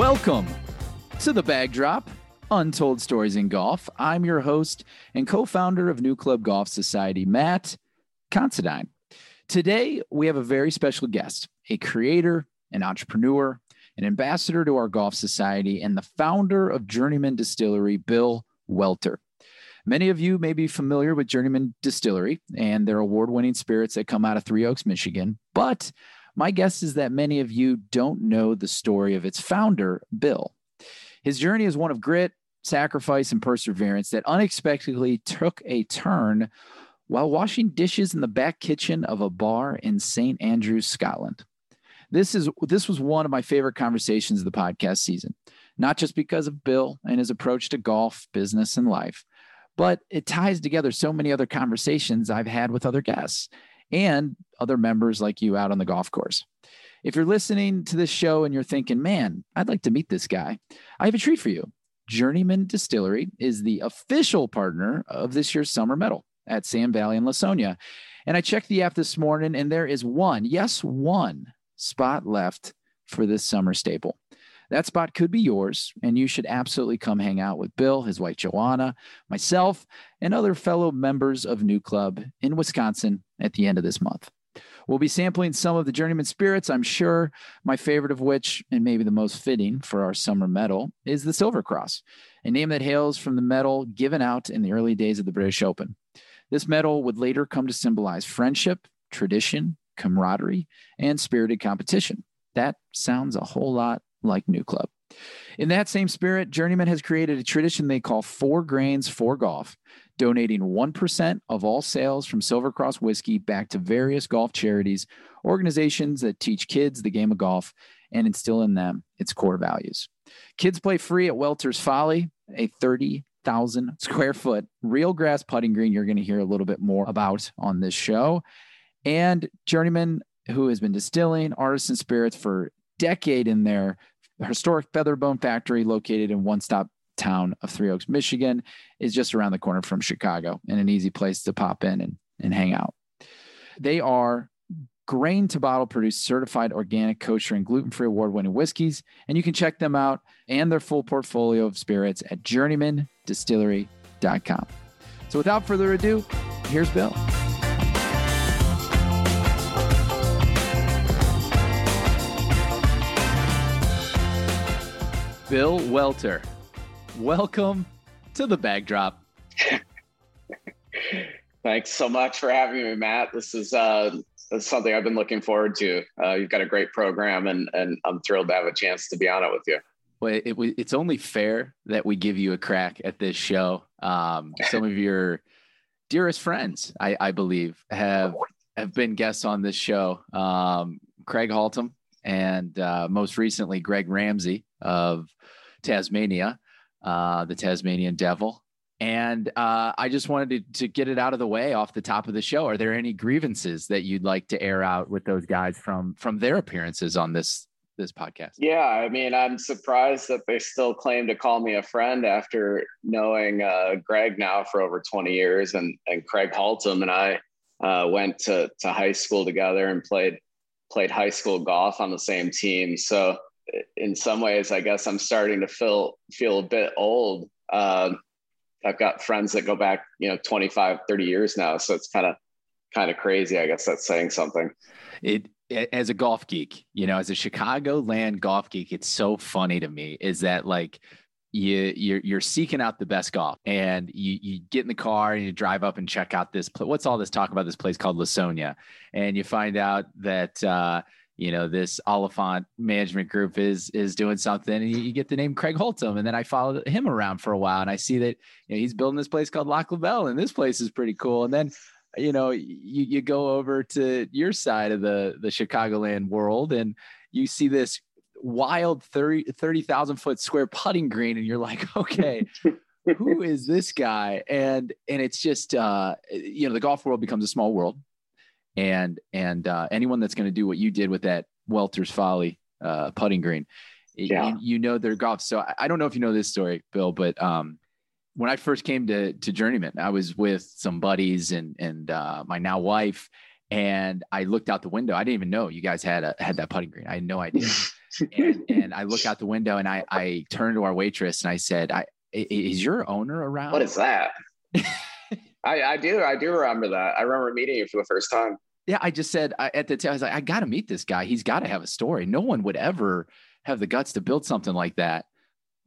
Welcome to the Bag Drop, Untold Stories in Golf. I'm your host and co-founder of NewClub Golf Society, Matt Considine. Today, we have a very special guest, a creator, an entrepreneur, an ambassador to our golf society, and the founder of Journeyman Distillery, Bill Welter. Many of you may be familiar with Journeyman Distillery and their award winning spirits that come out of Three Oaks, Michigan, but my guess is that many of you don't know the story of its founder, Bill. His journey is one of grit, sacrifice, and perseverance that unexpectedly took a turn while washing dishes in the back kitchen of a bar in St. Andrews, Scotland. This is this was one of my favorite conversations of the podcast season, not just because of Bill and his approach to golf, business, and life, but it ties together so many other conversations I've had with other guests and other members like you out on the golf course. If you're listening to this show and you're thinking, man, I'd like to meet this guy, I have a treat for you. Journeyman Distillery is the official partner of this year's Summer Medal at Sand Valley in Lawsonia. And I checked the app this morning, and there is one, yes, one spot left for this summer staple. That spot could be yours, and you should absolutely come hang out with Bill, his wife Joanna, myself, and other fellow members of NewClub in Wisconsin at the end of this month. We'll be sampling some of the Journeyman spirits, I'm sure, my favorite of which, and maybe the most fitting for our summer medal, is the Silver Cross, a name that hails from the medal given out in the early days of the British Open. This medal would later come to symbolize friendship, tradition, camaraderie, and spirited competition. That sounds a whole lot like NewClub. In that same spirit, Journeyman has created a tradition they call Four Grains for Golf, donating 1% of all sales from Silver Cross whiskey back to various golf charities, organizations that teach kids the game of golf and instill in them its core values. Kids play free at Welter's Folly, a 30,000 square foot real grass putting green you're going to hear a little bit more about on this show. And Journeyman, who has been distilling artisan spirits for decade in their historic Featherbone factory located in one stop town of Three Oaks, Michigan, is just around the corner from Chicago and an easy place to pop in and, and hang out. They are grain to bottle produced certified organic kosher and gluten-free award-winning whiskeys and you can check them out and their full portfolio of spirits at journeymandistillery.com so without further ado here's bill. Bill welter welcome to the bag drop thanks so much for having me matt this is uh that's something I've been looking forward to. Uh, you've got a great program, and and I'm thrilled to have a chance to be on it with you. Well, it, it, it's only fair that we give you a crack at this show. Um, some of your dearest friends, I, I, believe, have have been guests on this show. Um, Craig Haltom and uh, most recently Greg Ramsey of Tasmania, uh, the Tasmanian Devil, and uh, I just wanted to, to get it out of the way off the top of the show. Are there any grievances that you'd like to air out with those guys from from their appearances on this this podcast? Yeah, I mean, I'm surprised that they still claim to call me a friend after knowing uh, Greg now for over 20 years, and and Craig Haltom and I uh, went to to high school together and played played high school golf on the same team. So in some ways, I guess I'm starting to feel feel a bit old. Uh, I've got friends that go back, you know, 25, 30 years now. So it's kind of, kind of crazy. I guess that's saying something. It, as a golf geek, you know, as a Chicago land golf geek, it's so funny to me is that like you you're, you're seeking out the best golf and you you get in the car and you drive up and check out this what's all this talk about this place called Lawsonia and you find out that uh you know this Oliphant management group is is doing something and you, get the name Craig Haltom and then I followed him around for a while and I see that you know, he's building this place called Lac La Belle and this place is pretty cool and then you know you, you go over to your side of the the Chicagoland world and you see this wild 30 30,000 foot square putting green and you're like okay who is this guy? And and it's just uh you know the golf world becomes a small world and and uh, anyone that's going to do what you did with that Welter's Folly uh, putting green, yeah. you, you, know their golf. So I, I, don't know if you know this story, Bill, but um, when I first came to to Journeyman, I was with some buddies and and uh, my now wife, and I looked out the window. I didn't even know you guys had a, had that putting green. I had no idea. and, and I look out the window and I, I turn to our waitress and I said, I, is your owner around? What is that? I, I do. I do remember that. I remember meeting you for the first time. Yeah. I just said I, at the time, I was like, I got to meet this guy. He's got to have a story. No one would ever have the guts to build something like that.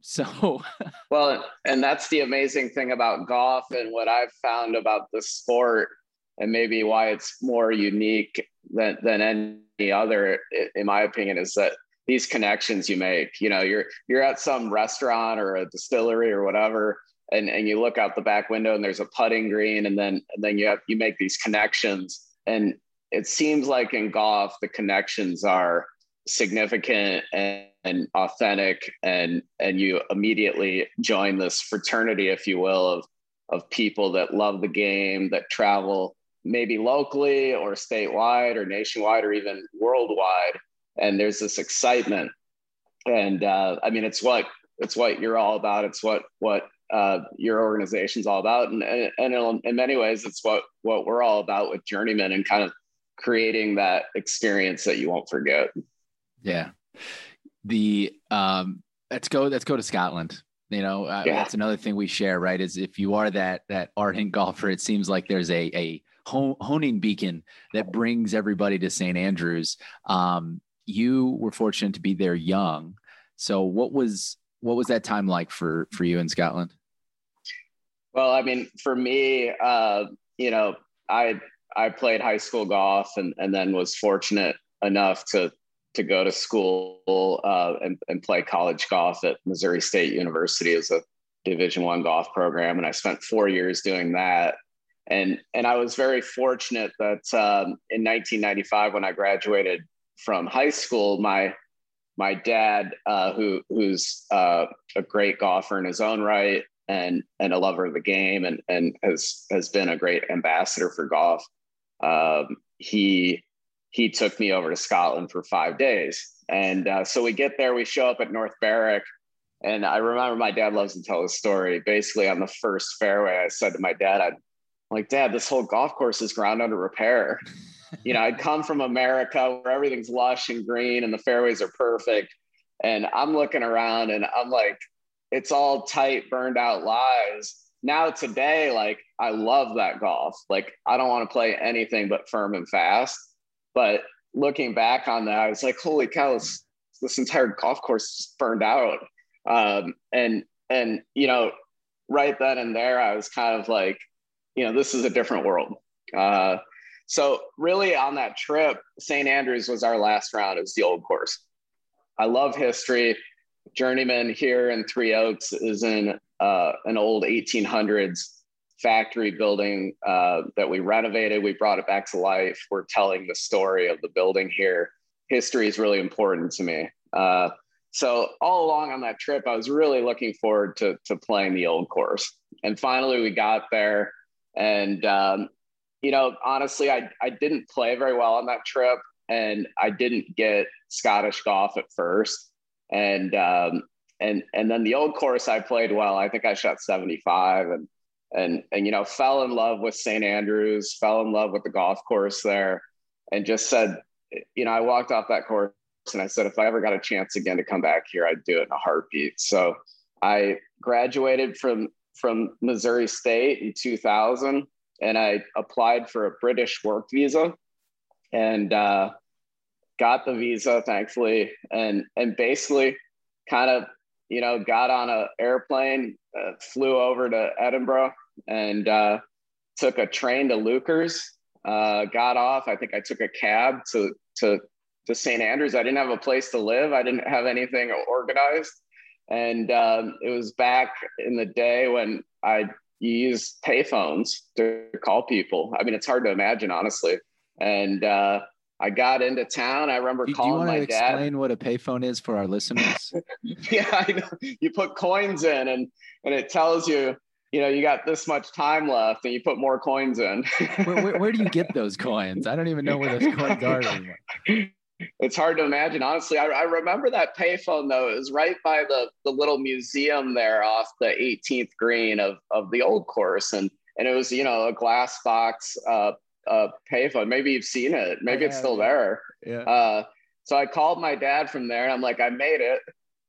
So, well, and that's the amazing thing about golf and what I've found about the sport and maybe why it's more unique than, than any other, in my opinion, is that these connections you make, you know, you're, you're at some restaurant or a distillery or whatever, and, and you look out the back window and there's a putting green and then, and then you have, you make these connections. And it seems like in golf, the connections are significant and, and authentic and, and you immediately join this fraternity, if you will, of, of people that love the game, that travel maybe locally or statewide or nationwide or even worldwide. And there's this excitement. And uh, i mean it's what it's what you're all about. It's what what uh, your organization's all about and, and, and in many ways it's what what we're all about with journeyman and kind of creating that experience that you won't forget yeah the um let's go let's go to scotland you know uh, yeah. that's another thing we share right is if you are that that ardent golfer it seems like there's a a honing beacon that brings everybody to St. Andrews. Um, you were fortunate to be there young. So what was what was that time like for for you in Scotland? Well, I mean, for me, uh, you know, I I played high school golf and and then was fortunate enough to to go to school uh, and, and play college golf at Missouri State University as a Division One golf program, and I spent four years doing that and and I was very fortunate that um, in 1995 when I graduated from high school, my my dad, uh, who who's uh, a great golfer in his own right and and a lover of the game and and has has been a great ambassador for golf. Um, he he took me over to Scotland for five days, and uh, so we get there. We show up at North Berwick, and I remember my dad loves to tell the story. Basically, on the first fairway, I said to my dad, "I'm like, Dad, this whole golf course is ground under repair. You know, I'd come from America where everything's lush and green and the fairways are perfect. And I'm looking around and I'm like, it's all tight, burned out lies. Now, today, like, I love that golf. Like, I don't want to play anything but firm and fast. But looking back on that, I was like, holy cow, this, this entire golf course is burned out. Um, and, and, you know, right then and there, I was kind of like, you know, this is a different world. Uh, so really on that trip, St. Andrews was our last round. It was the old course. I love history. Journeyman here in Three Oaks is in uh, an old 1800s factory building uh, that we renovated. We brought it back to life. We're telling the story of the building here. History is really important to me. Uh, so all along on that trip, I was really looking forward to, to playing the old course. And finally, we got there. And, um, you know, honestly, I, I didn't play very well on that trip and I didn't get Scottish golf at first. And, um, and, and then the old course I played well, I think I shot 75 and, and, and, you know, fell in love with St. Andrews, fell in love with the golf course there and just said, you know, I walked off that course and I said, if I ever got a chance again to come back here, I'd do it in a heartbeat. So I graduated from from Missouri State in 2000, and I applied for a British work visa, and uh, got the visa, thankfully, and and basically, kind of, you know, got on a airplane, uh, flew over to Edinburgh, and uh, took a train to Leuchars. Uh, got off. I think I took a cab to to to St. Andrews. I didn't have a place to live. I didn't have anything organized and um, it was back in the day when I used payphones to call people. I mean, it's hard to imagine, honestly. And uh, I got into town. I remember do, calling do you my dad. Explain what a payphone is for our listeners. yeah, I know. You put coins in, and and it tells you, you know, you got this much time left, and you put more coins in. where, where, where, do you get those coins? I don't even know where those coins are anymore it's hard to imagine honestly I, I, remember that payphone though it was right by the the little museum there off the 18th green of of the old course and and it was you know a glass box uh uh payphone maybe you've seen it maybe it's still there yeah uh so I called my dad from there and I'm like, I made it.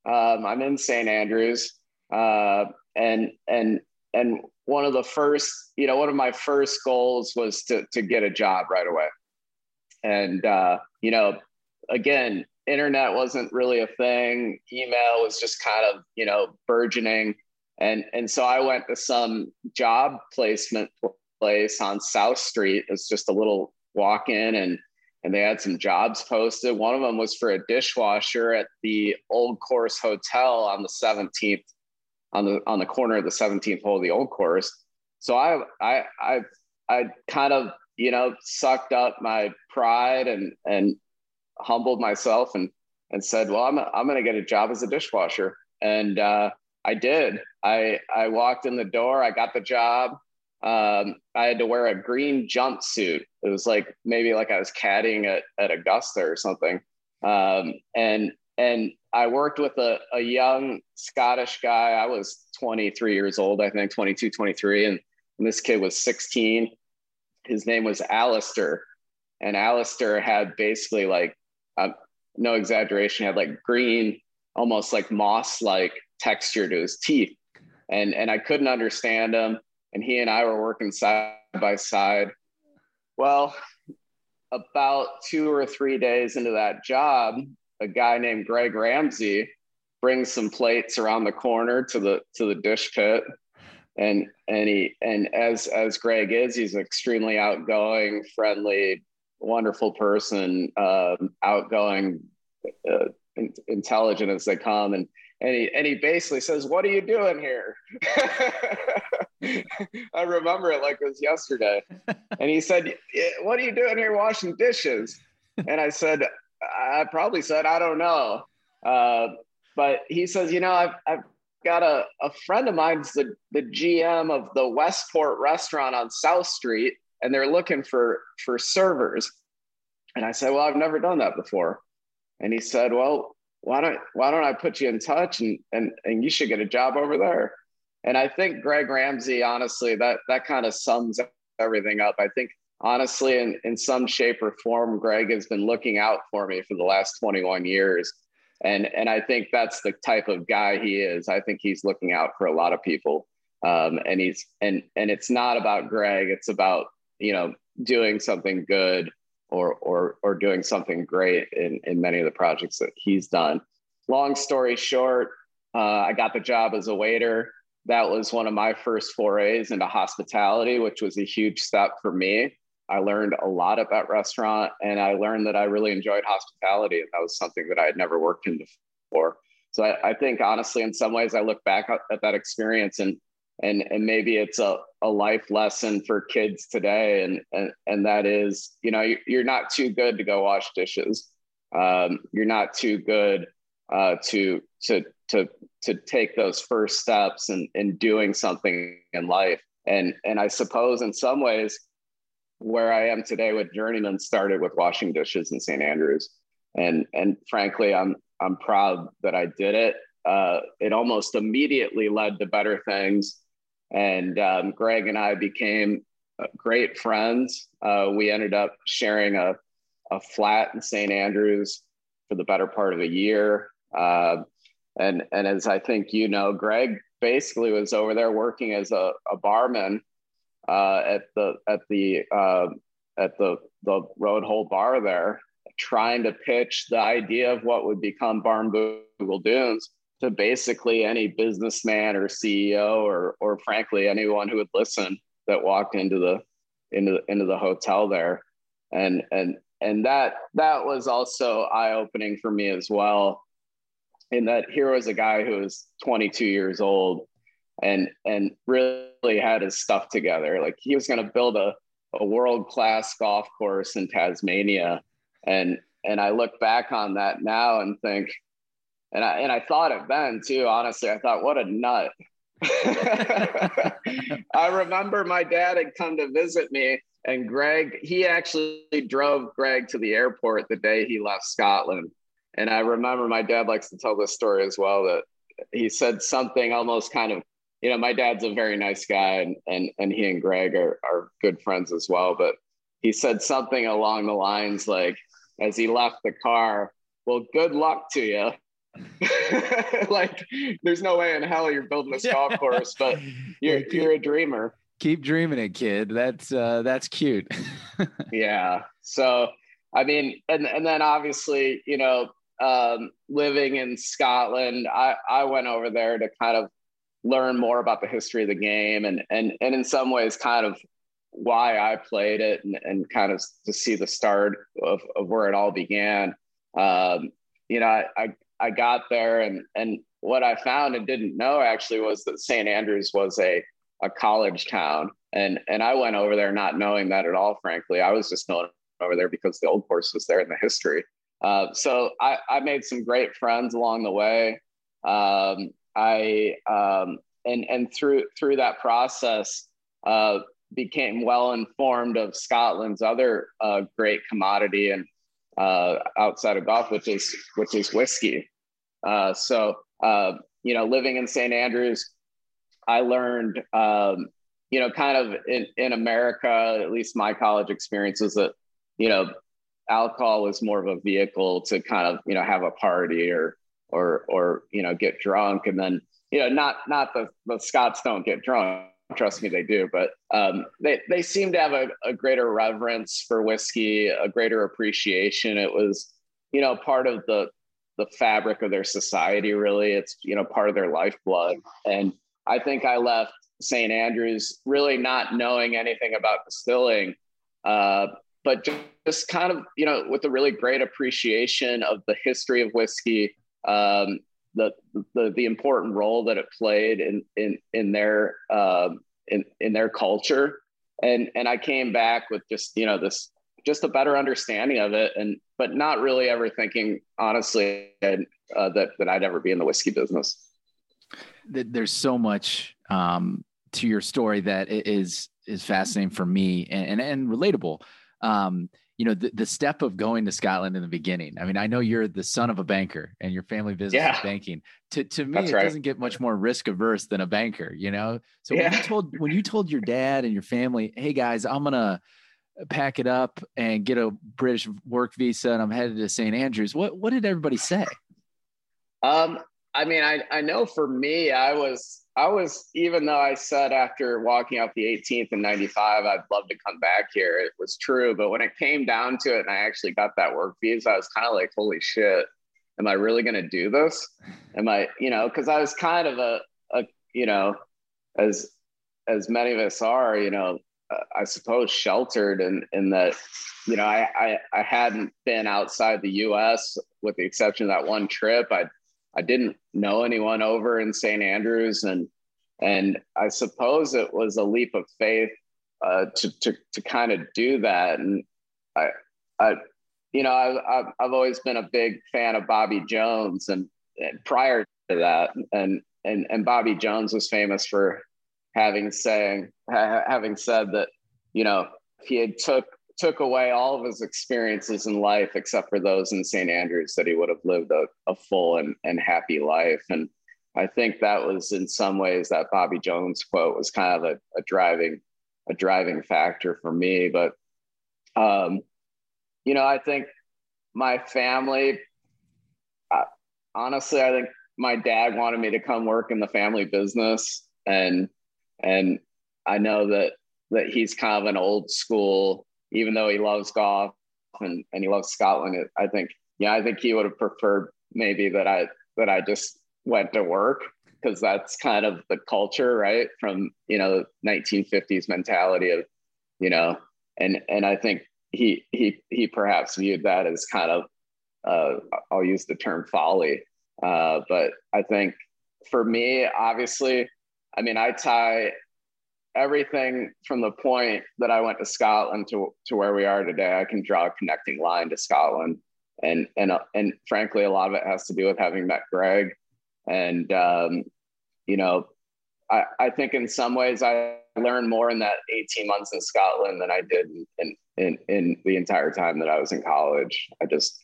Um, I'm in St. Andrews. Uh, and, and, and one of the first, you know, one of my first goals was to, to get a job right away. And, uh, you know, again, internet wasn't really a thing. Email was just kind of, you know, burgeoning. And, and so I went to some job placement place on South Street. It's just a little walk in and and they had some jobs posted. One of them was for a dishwasher at the Old Course Hotel on the 17th, on the on the corner of the 17th hole of the Old Course. So I I I I kind of you know sucked up my pride and and humbled myself and and said, well, I'm I'm going to get a job as a dishwasher, and uh, I did. I I walked in the door. I got the job um, I had to wear a green jumpsuit. It was like maybe like I was caddying at, at Augusta or something. Um, and and I worked with a, a young Scottish guy. I was 23 years old, I think 22, 23. And, and this kid was 16. His name was Alistair. And Alistair had basically like, uh, no exaggeration, had like green, almost like moss like texture to his teeth. And, and I couldn't understand him and he and I were working side by side. Well, about two or three days into that job, a guy named Greg Ramsey brings some plates around the corner to the to the dish pit. And and he and as as Greg is, he's extremely outgoing, friendly, wonderful person, um, outgoing, uh, intelligent as they come. And and he and he basically says, "What are you doing here?" I remember it like it was yesterday. And he said, "What are you doing here washing dishes?" And I said, "I probably said I don't know." Uh, but he says, "You know, I've, I've got a, a friend of mine's the the GM of the Westport restaurant on South Street, and they're looking for for servers." And I said, "Well, I've never done that before." And he said, "Well, why don't why don't I put you in touch and and and you should get a job over there. And I think Greg Ramsey, honestly, that that kind of sums everything up. I think honestly, in, in some shape or form, Greg has been looking out for me for the last 21 years. And and I think that's the type of guy he is. I think he's looking out for a lot of people. Um, and he's and and it's not about Greg, it's about, you know, doing something good or or or doing something great in in many of the projects that he's done. Long story short, uh, I got the job as a waiter. That was one of my first forays into hospitality, which was a huge step for me. I learned a lot about restaurant, and I learned that I really enjoyed hospitality, and that was something that I had never worked in before. So I, I think honestly, in some ways, I look back at that experience and and and maybe it's a, a life lesson for kids today. And and, and that is you know you're not too good to go wash dishes. Um, you're not too good uh, to to to to take those first steps and in, in doing something in life. And and i suppose in some ways where i am today with journeyman started with washing dishes in st andrews. And and frankly i'm i'm proud that i did it. Uh, it almost immediately led to better things and um, Greg and I became uh, great friends. Uh, we ended up sharing a, a flat in St. Andrews for the better part of a year. Uh, and, and as I think you know, Greg basically was over there working as a, a barman uh, at the at the uh, at the the Road Hole Bar there, trying to pitch the idea of what would become Barnbougle Dunes to basically any businessman or CEO or or frankly anyone who would listen that walked into the into the, into the hotel there. And and and that that was also eye opening for me as well in that here was a guy who was 22 years old and and really had his stuff together. Like he was going to build a, a world class golf course in Tasmania. And and I look back on that now and think and I and I thought it then too. Honestly, I thought, what a nut. I remember my dad had come to visit me, and Greg, he actually drove Greg to the airport the day he left Scotland. And I remember my dad likes to tell this story as well that he said something almost kind of, you know, my dad's a very nice guy, and and, and he and Greg are, are good friends as well. But he said something along the lines like, as he left the car, well, good luck to you. like, there's no way in hell you're building this golf course, but you're yeah, you're a dreamer. Keep dreaming it, kid. That's uh, that's cute. yeah. So, I mean, and and then obviously, you know, um, living in Scotland, I I went over there to kind of learn more about the history of the game and and and in some ways, kind of why I played it and, and kind of to see the start of, of where it all began. Um, you know, I, I, I got there and, and what I found and didn't know actually was that St. Andrews was a, a college town. And, and I went over there not knowing that at all, frankly. I was just going over there because the old course was there in the history. Uh, so I, I made some great friends along the way. Um, I um, and and through through that process, uh, became well informed of Scotland's other uh, great commodity and uh, outside of golf, which is which is whiskey. Uh, so uh, you know, living in St. Andrews, I learned um, you know kind of in, in America, at least my college experience was that you know alcohol was more of a vehicle to kind of you know have a party or or or you know get drunk and then you know not not the the Scots don't get drunk trust me, they do. But um, they they seem to have a, a, greater reverence for whiskey, a greater appreciation. It was, you know, part of the the fabric of their society. Really, it's you know part of their lifeblood. And I think I left St. Andrews really not knowing anything about distilling, uh, but just, kind of you know with a really great appreciation of the history of whiskey. Um, the, the the important role that it played in in in their um, in in their culture, and and I came back with just you know this just a better understanding of it, and but not really ever thinking honestly uh, that that I'd ever be in the whiskey business. There's so much um, to your story that is is fascinating for me and and, and relatable. Um, you know the, the step of going to scotland in the beginning i mean i know you're the son of a banker and your family business yeah. is banking to, to me That's it right. doesn't get much more risk averse than a banker you know so yeah. when you told when you told your dad and your family hey guys i'm gonna pack it up and get a british work visa and i'm headed to st andrews what what did everybody say um i mean i i know for me i was I was, even though I said after walking off the 18th in 95, I'd love to come back here, it was true. But when it came down to it and I actually got that work visa, I was kind of like, holy shit, am I really going to do this? Am I, you know, because I was kind of a, a, you know, as, as many of us are, you know, uh, I suppose sheltered in, in that, you know, I, I, I hadn't been outside the US with the exception of that one trip. I I didn't know anyone over in St. Andrews, and and I suppose it was a leap of faith uh, to to to kind of do that. And I, I, you know, I've I've always been a big fan of Bobby Jones, and, and prior to that, and and and Bobby Jones was famous for having saying ha- having said that you know he had took took away all of his experiences in life except for those in St. Andrews that he would have lived a, a full and, and happy life. And I think that was in some ways that Bobby Jones quote was kind of a, a driving a driving factor for me. But um, you know, I think my family, honestly, I think my dad wanted me to come work in the family business, and and I know that that he's kind of an old school even though he loves golf and, and he loves Scotland, it, I think, yeah, I think he would have preferred maybe that I, that I just went to work because that's kind of the culture, right? From, you know, 1950s mentality of, you know, and, and I think he, he, he perhaps viewed that as kind of, uh, I'll use the term folly. Uh, but I think for me, obviously, I mean, I tie everything from the point that I went to Scotland to, to where we are today, I can draw a connecting line to Scotland. And, and, uh, and frankly, a lot of it has to do with having met Greg. And, um, you know, I, I think in some ways I learned more in that 18 months in Scotland than I did in, in, in the entire time that I was in college. I just,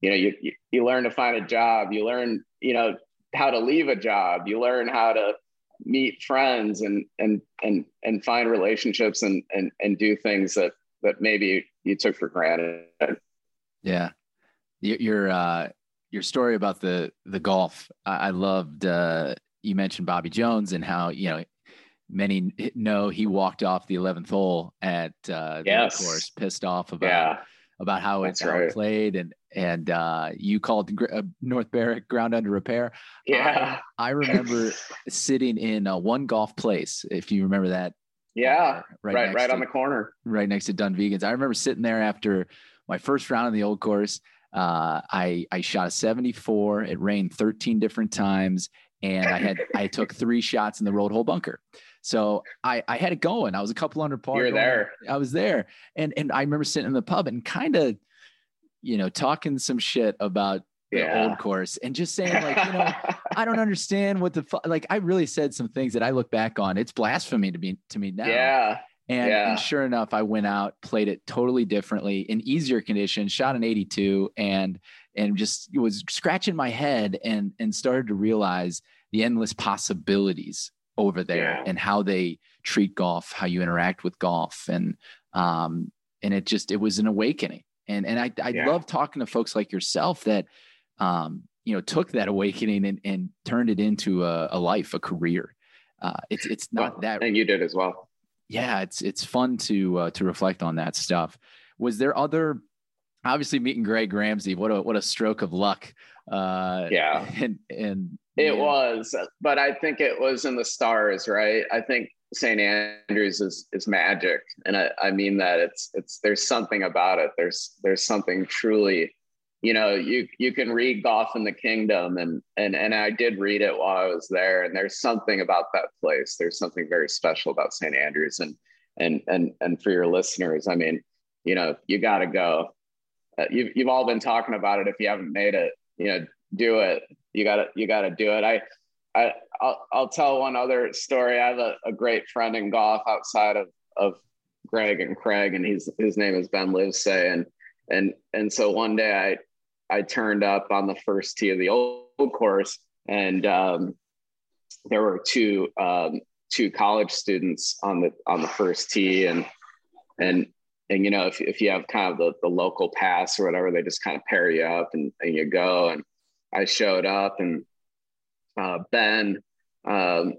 you know, you, you, you learn to find a job, you learn, you know, how to leave a job, you learn how to meet friends and and and and find relationships and and and do things that that maybe you took for granted yeah you're uh your story about the the golf. I, I loved. Uh, you mentioned Bobby Jones and how you know many know he walked off the 11th hole at uh, yes. the course, pissed off about yeah. About how it's right. played, and and uh, you called uh, North Berwick ground under repair. Yeah, I, I remember sitting in uh, one golf place, if you remember that. Yeah, right, right, right to, on the corner, right next to Dunvegans. I remember sitting there after my first round in the old course. Uh, I I shot a 74. It rained 13 different times, and I had I took three shots in the road hole bunker. So I, I had it going. I was a couple under par. You're there. I was there. And and I remember sitting in the pub and kind of, you know, talking some shit about the old course and just saying like, you know, I don't understand what the fu-. like I really said some things that I look back on. It's blasphemy to me to me now. Yeah. And, yeah. and, sure enough, I went out, played it totally differently in easier conditions, shot an 82 and and just was scratching my head and and started to realize the endless possibilities over there yeah. and how they treat golf, how you interact with golf, and um, and it just it was an awakening. And and I I yeah. love talking to folks like yourself that um, you know took that awakening and, and turned it into a, a life, a career. Uh, it's it's not well, that, and you did as well. Yeah, it's it's fun to uh, to reflect on that stuff. Was there other? Obviously, meeting Greg Ramsey, what a what a stroke of luck. Uh, yeah, and and it yeah. was, but I think it was in the stars, right? I think St. Andrews is is magic, and I, I mean that it's it's there's something about it. There's there's something truly, you know, you you can read Golf in the Kingdom, and and and I did read it while I was there, and there's something about that place. There's something very special about St. Andrews, and and and and for your listeners, I mean, you know, you got to go. Uh, you've you've all been talking about it. If you haven't made it, you know, do it you gotta you gotta do it. I I I'll, I'll tell one other story. I have a, a great friend in golf outside of of Greg and Craig, and he's his name is Ben Livesay, and and and so one day I I turned up on the first tee of the old, course, and um, there were two um, two college students on the on the first tee, and and and you know if if you have kind of the, the local pass or whatever, they just kind of pair you up and, and you go and I showed up and uh, Ben um,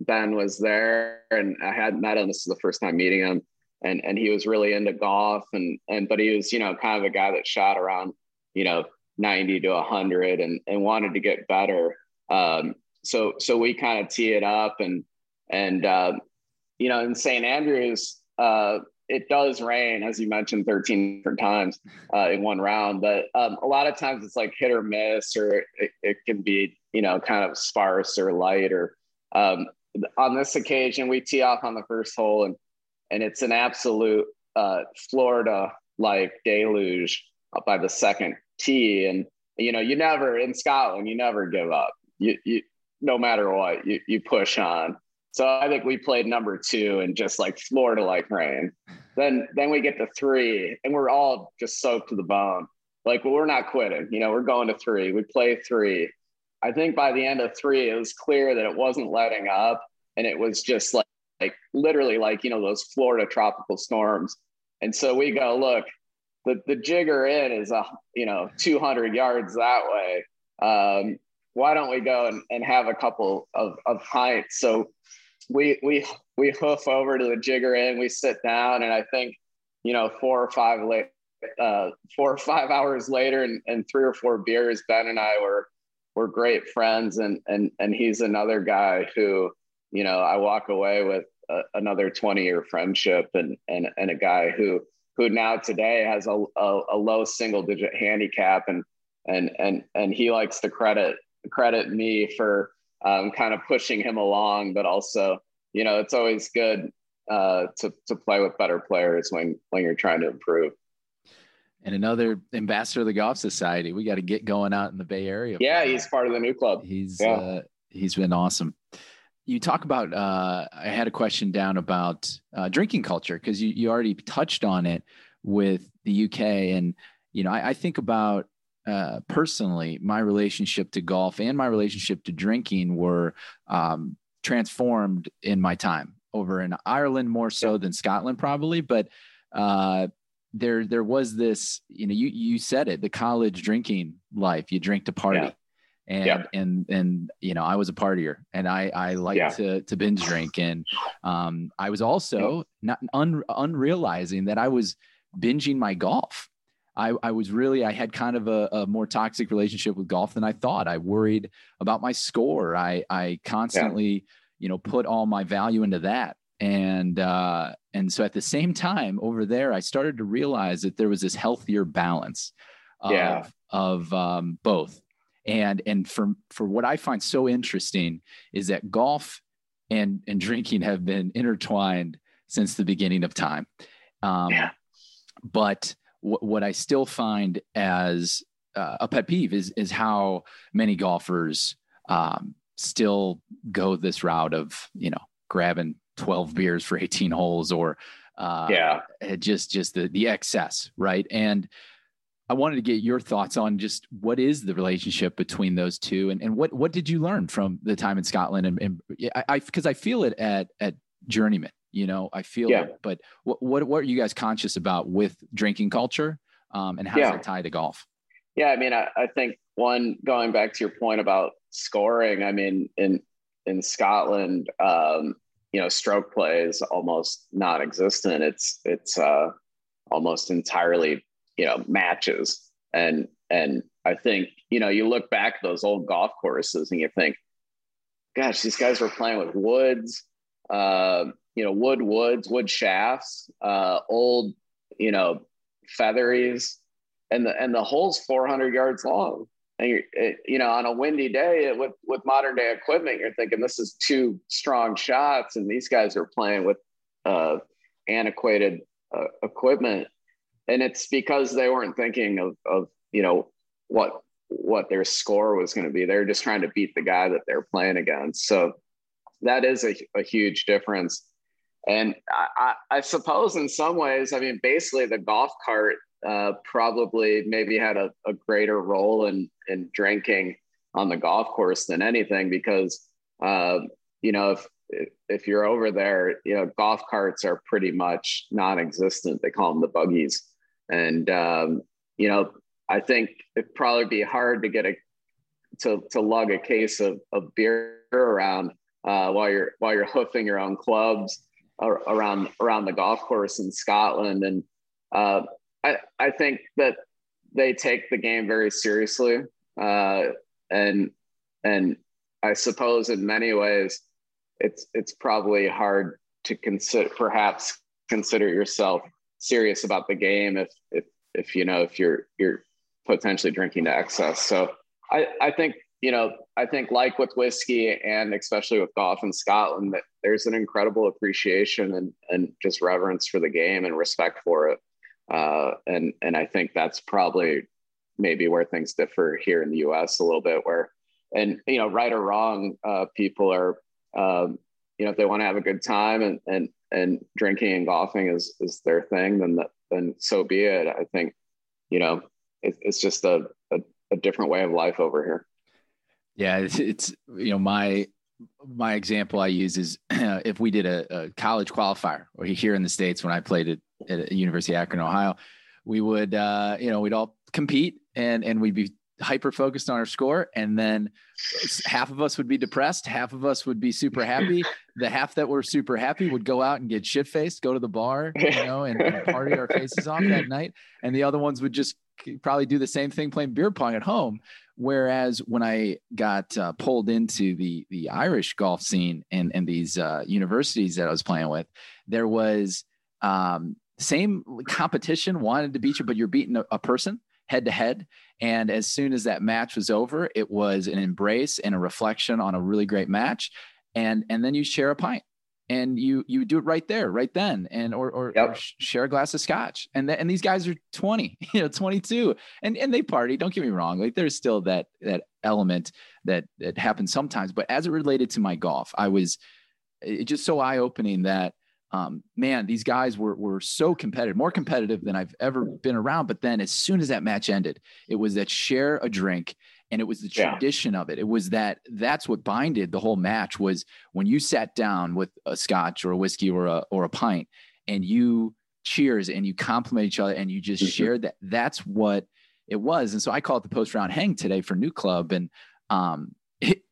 Ben was there and I hadn't met him. This is the first time meeting him. And and he was really into golf and and but he was, you know, kind of a guy that shot around, you know, 90 to 100 and and wanted to get better. Um, so so we kind of tee it up and and uh, you know in St. Andrews uh, it does rain, as you mentioned, 13 different times uh, in one round. But um, a lot of times it's like hit or miss, or it, it can be, you know, kind of sparse or light. Or um, on this occasion, we tee off on the first hole, and and it's an absolute uh, Florida like deluge by the second tee. And you know, you never in Scotland, you never give up. You you no matter what, you you push on. So I think we played number two and just like Florida like rain. Then then we get to three and we're all just soaked to the bone. Like well, we're not quitting. You know, we're going to three. We play three. I think by the end of three, it was clear that it wasn't letting up. And it was just like like literally like, you know, those Florida tropical storms. And so we go, look, the, the Jigger Inn is a you know 200 yards that way. Um, why don't we go and, and have a couple of, of pints? So we we we hoof over to the Jigger Inn, we sit down, and I think you know four or five late, uh, four or five hours later, and, and three or four beers, Ben and I were were great friends, and and and he's another guy who you know I walk away with a, another twenty year friendship, and and and a guy who who now today has a, a, a low single digit handicap, and and and and he likes to credit credit me for um, kind of pushing him along, but also, you know, it's always good uh, to to play with better players when when you're trying to improve. And another ambassador of the Golf Society. We got to get going out in the Bay Area. Yeah, he's part of the NewClub. He's yeah. uh, he's been awesome. You talk about. Uh, I had a question down about uh, drinking culture because you you already touched on it with the UK, and you know I, I think about uh, personally, my relationship to golf and my relationship to drinking were um, transformed in my time over in Ireland more so than Scotland, probably. But uh, there there was this you know you you said it the college drinking life you drink to party yeah. and yeah. and and you know I was a partier and I I like yeah. to to binge drink and um I was also not un, unrealizing that I was binging my golf I, I was really I had kind of a, a, more toxic relationship with golf than I thought. I worried about my score. I I constantly you know put all my value into that and uh, and so at the same time over there i started to realize that there was this healthier balance of, yeah. of um, both and and for for what i find so interesting is that golf and and drinking have been intertwined since the beginning of time um, yeah. but w- what i still find as uh, a pet peeve is is how many golfers um, still go this route of you know grabbing 12 beers for 18 holes or uh, yeah. just just the the excess right? And i wanted to get your thoughts on just what is the relationship between those two and, and what what did you learn from the time in scotland and, and i because I, I, feel it at at journeyman you know i feel yeah. it but what, what what are you guys conscious about with drinking culture um, and how yeah. does that tie to golf yeah i mean I, I think one going back to your point about scoring i mean in in scotland um, you know stroke play is almost non-existent it's it's uh almost entirely you know matches and and i think you know you look back those old golf courses and you think gosh these guys were playing with woods uh you know wood woods wood shafts uh old you know featheries and the and the hole's 400 yards long and you're, it, you know, on a windy day with with modern day equipment, you're thinking this is two strong shots, and these guys are playing with uh, antiquated uh, equipment, and it's because they weren't thinking of of you know what what their score was going to be. They're just trying to beat the guy that they're playing against. So that is a, a huge difference. And I, I, I suppose in some ways, I mean, basically the golf cart uh, probably maybe had a, a, greater role in in drinking on the golf course than anything because uh, you know if if you're over there you know golf carts are pretty much non-existent they call them the buggies and um, you know i think it'd probably be hard to get a to, to lug a case of, of beer around uh, while you're while you're hoofing your own clubs around around the golf course in Scotland and uh, I, I think that they take the game very seriously. Uh, and, and I suppose in many ways, it's, it's probably hard to consider, perhaps consider yourself serious about the game if, if, if, you know, if you're, you're potentially drinking to excess. So I, I think, you know, I think like with whiskey and especially with golf in Scotland, that there's an incredible appreciation and, and just reverence for the game and respect for it. Uh, and and I think that's probably maybe where things differ here in the U.S. a little bit. Where and you know, right or wrong, uh, people are um, you know if they want to have a good time and and and drinking and golfing is is their thing, then then so be it. I think you know it, it's just a, a, a different way of life over here. Yeah, it's, it's you know my my example I use is if we did a, a, college qualifier or here in the States when I played at, at University of Akron, Ohio, we would, uh, you know, we'd all compete and, and we'd be hyper focused on our score. And then half of us would be depressed. Half of us would be super happy. The half that were super happy would go out and get shit faced, go to the bar, you know, and, and party our faces off that night. And the other ones would just probably do the same thing playing beer pong at home. Whereas when I got uh, pulled into the the Irish golf scene and and these uh, universities that I was playing with, there was um, same competition wanted to beat you, but you're beating a, a person head to head. And as soon as that match was over, it was an embrace and a reflection on a really great match. And and then you share a pint and you you do it right there right then and or or, yep. or share a glass of scotch and th- and these guys are 20 you know 22 and and they party don't get me wrong like there's still that that element that that happens sometimes but as it related to my golf i was it just so eye-opening that um, man, these guys were were so competitive, more competitive than I've ever been around. But then, as soon as that match ended, it was that share a drink and it was the tradition yeah. of it it was that that's what binded the whole match was when you sat down with a scotch or a whiskey or a or a pint and you cheers and you compliment each other and you just mm-hmm. share that. That's what it was. And so I call it the post round hang today for NewClub. And um, it,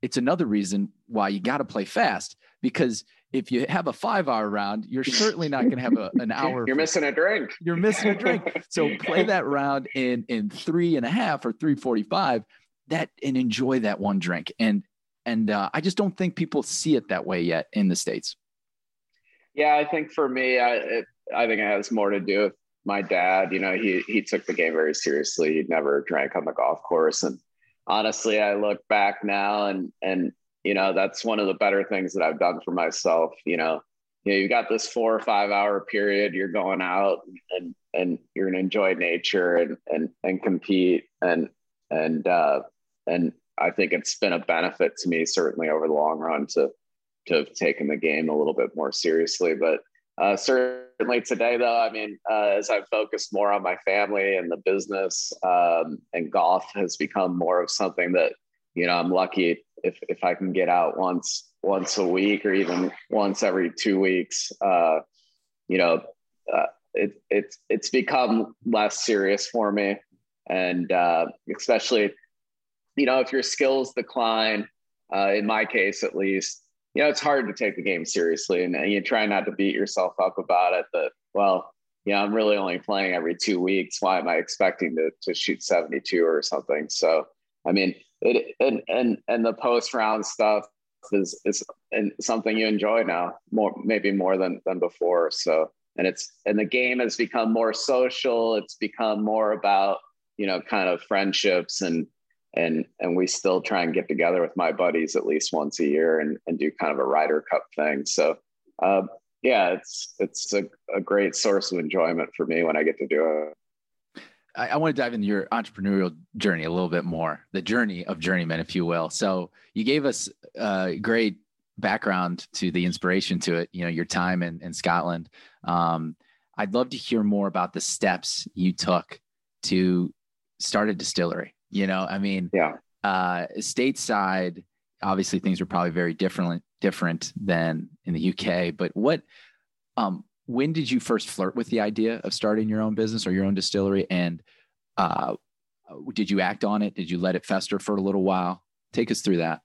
it's another reason why you got to play fast because if you have a five hour round, you're certainly not going to have a, an hour. You're missing a drink. You're missing a drink. So play that round in in three and a half or three forty five. That and enjoy that one drink. And and uh, I just don't think people see it that way yet in the states. Yeah, I think for me, I it, I think it has more to do with my dad. You know, he he took the game very seriously. He never drank on the golf course, and honestly, I look back now and and you know that's one of the better things that i've done for myself you know. You know you got this four or five hour period you're going out and and you're going to enjoy nature and and and compete and and uh and i think it's been a benefit to me certainly over the long run to to have taken the game a little bit more seriously. But uh, certainly today though i mean uh, as i've focused more on my family and the business um, and golf has become more of something that you know i'm lucky if if I can get out once once a week or even once every two weeks, uh, you know, uh, it, it's it's become less serious for me, and uh, especially, you know, if your skills decline, uh, in my case at least, you know, it's hard to take the game seriously, and, you try not to beat yourself up about it. That well, yeah, I'm really only playing every two weeks. Why am I expecting to to shoot 72 or something? So, I mean, it and and and the post round stuff is is and something you enjoy now more maybe more than than before. So and it's and the game has become more social. It's become more about you know kind of friendships and and and we still try and get together with my buddies at least once a year and, and do kind of a Ryder Cup thing. So uh, yeah it's it's a, a great source of enjoyment for me when i get to do it I, I want to dive into your entrepreneurial journey a little bit more, the journey of journeyman, if you will. So you gave us a great background to the inspiration to it, you know, your time in, in Scotland. Um, I'd love to hear more about the steps you took to start a distillery. You know, I mean, yeah, uh, stateside, obviously things were probably very different, different than in the UK, but what, um, when did you first flirt with the idea of starting your own business or your own distillery? And uh, did you act on it? Did you let it fester for a little while? Take us through that.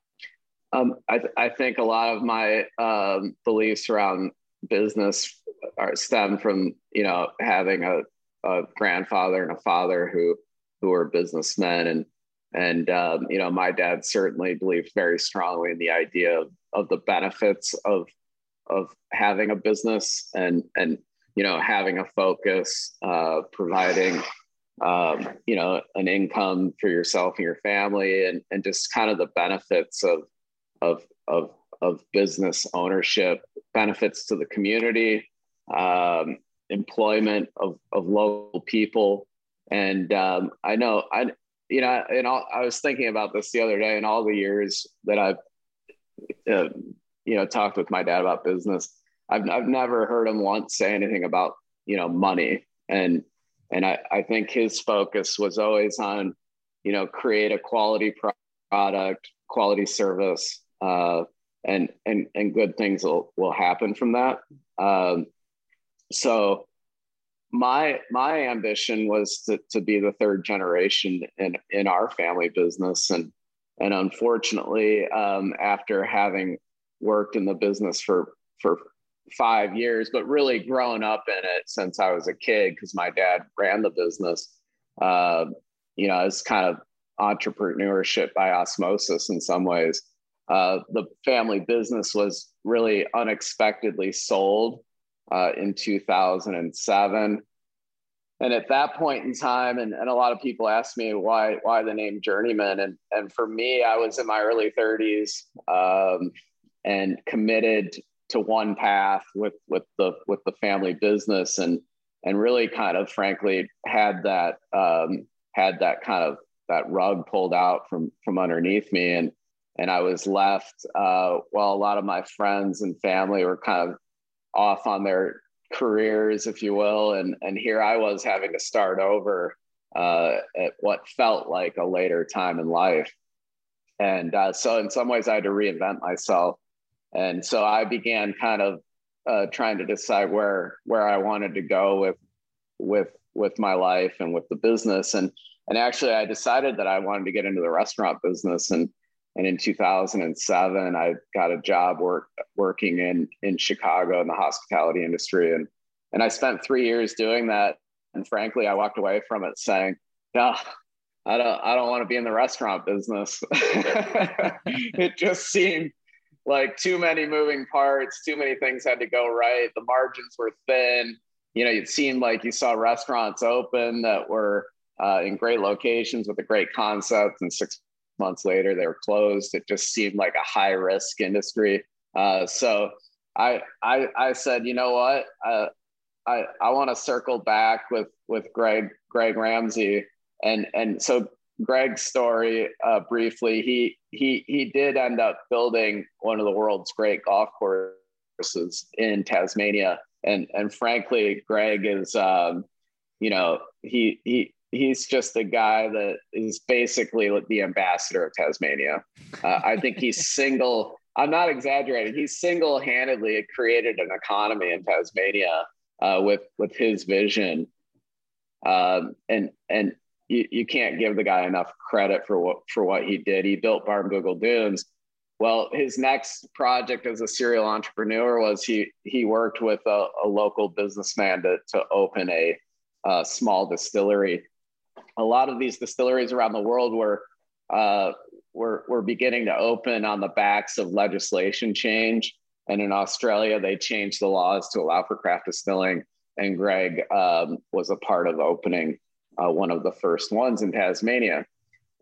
Um, I, th- I, think a lot of my um, beliefs around business are stem from you know having a, a grandfather and a father who who are businessmen and and um, you know my dad certainly believed very strongly in the idea of, of the benefits of of having a business and and you know having a focus uh, providing um, you know an income for yourself and your family and and just kind of the benefits of of of of business ownership benefits to the community um, employment of, of local people. And um, i know i you know and all, i was thinking about this the other day in all the years that i've uh, you know, talked with my dad about business. I've, I've never heard him once say anything about, you know, money. And, and I, I think his focus was always on, you know, create a quality product, quality service, uh, and, and, and good things will, will happen from that. Um, so my, my ambition was to, to be the third generation in, in our family business. And, and unfortunately, um, after having worked in the business for for five years, but really grown up in it since I was a kid because my dad ran the business. Uh, you know, it's kind of entrepreneurship by osmosis in some ways. Uh, the family business was really unexpectedly sold uh, in 2007. And at that point in time, and, and a lot of people ask me why why the name Journeyman, and and for me, I was in my early 30s. Um, and committed to one path with with the with the family business and and really kind of frankly had that um, had that kind of that rug pulled out from from underneath me. And and I was left uh, while a lot of my friends and family were kind of off on their careers, if you will, and and here I was having to start over uh, at what felt like a later time in life, and uh, so in some ways I had to reinvent myself and so I began kind of uh, trying to decide where where I wanted to go with with with my life and with the business. And and actually, I decided that I wanted to get into the restaurant business. And and in 2007, I got a job work working in in Chicago in the hospitality industry. And and I spent three years doing that. And frankly, I walked away from it saying, "No, I don't. I don't want to be in the restaurant business." it just seemed like too many moving parts, too many things had to go right. The margins were thin. You know, it seemed like you saw restaurants open that were uh, in great locations with a great concept, and six months later they were closed. It just seemed like a high risk industry. Uh, so I, I, I said, you know what, uh, I, I want to circle back with with Greg Greg Ramsey, and and so Greg's story uh, briefly. He he he did end up building one of the world's great golf courses in Tasmania, and and frankly, Greg is um, you know he he he's just a guy that is basically the ambassador of Tasmania. Uh, I think he's single. I'm not exaggerating. He's single-handedly created an economy in Tasmania uh, with with his vision, um, and and you, you can't give the guy enough credit for what for what he did. He built Barnbougle Dunes. Well, his next project as a serial entrepreneur was he he worked with a, a local businessman to to open a, a, small distillery. A lot of these distilleries around the world were uh, were were beginning to open on the backs of legislation change. And in Australia, they changed the laws to allow for craft distilling. And Greg um, was a part of opening uh, one of the first ones in Tasmania.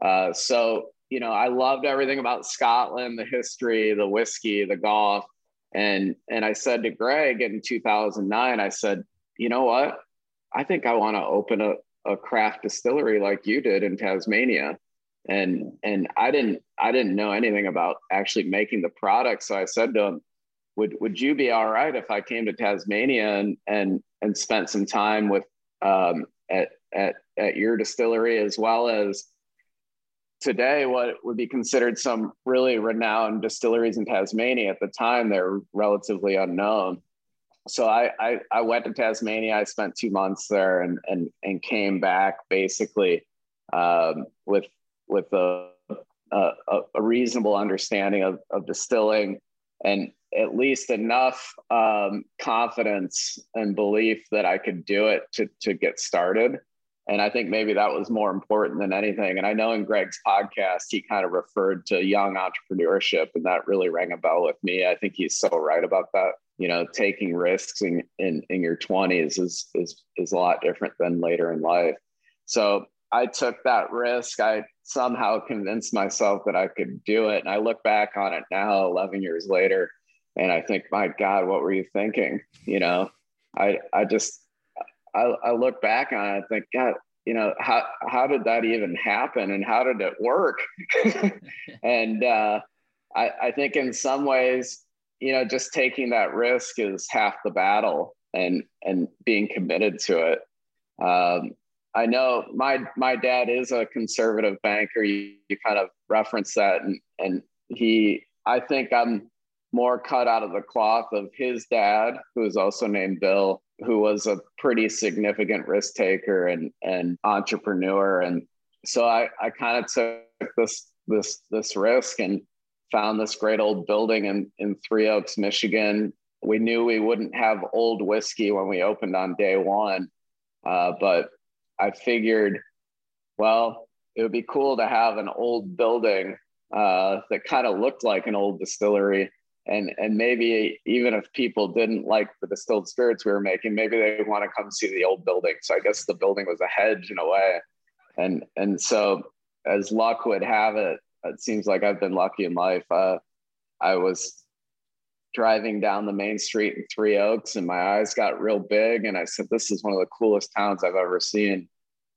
Uh, so, you know, I loved everything about Scotland, the history, the whiskey, the golf. And, and I said to Greg in 2009, I said, you know what? I think I want to open a, a craft distillery like you did in Tasmania. And, and I didn't, I didn't know anything about actually making the product. So I said to him, would, would you be all right if I came to Tasmania and, and, and spent some time with, um, at, at, at your distillery, as well as today what would be considered some really renowned distilleries in Tasmania. At the time, they're relatively unknown. So I, I, I went to Tasmania. I spent two months there and and and came back basically um, with with a, a, a reasonable understanding of, of distilling and at least enough um, confidence and belief that I could do it to to get started. And I think maybe that was more important than anything. And I know in Greg's podcast, he kind of referred to young entrepreneurship, and that really rang a bell with me. I think he's so right about that. You know, taking risks in, in, in your 20s is, is, is a lot different than later in life. So I took that risk. I somehow convinced myself that I could do it. And I look back on it now, 11 years later, and I think, my God, what were you thinking? You know, I, I just, I, I look back on it and think, God, you know, how, how did that even happen and how did it work? and uh, I, I think in some ways, you know, just taking that risk is half the battle and, and being committed to it. Um, I know my, my dad is a conservative banker. You, you kind of reference that and, and he, I think I'm more cut out of the cloth of his dad, who is also named Bill, who was a pretty significant risk taker and, and entrepreneur. And so I, I kind of took this this this risk and found this great old building in, in Three Oaks, Michigan. We knew we wouldn't have old whiskey when we opened on day one, uh, but I figured, well, it would be cool to have an old building uh, that kind of looked like an old distillery and and maybe even if people didn't like the distilled spirits we were making maybe they want to come see the old building. So i guess the building was a hedge in a way. And and so as luck would have it it seems like i've been lucky in life. Uh, i was driving down the main street in three oaks and my eyes got real big. And i said this is one of the coolest towns i've ever seen.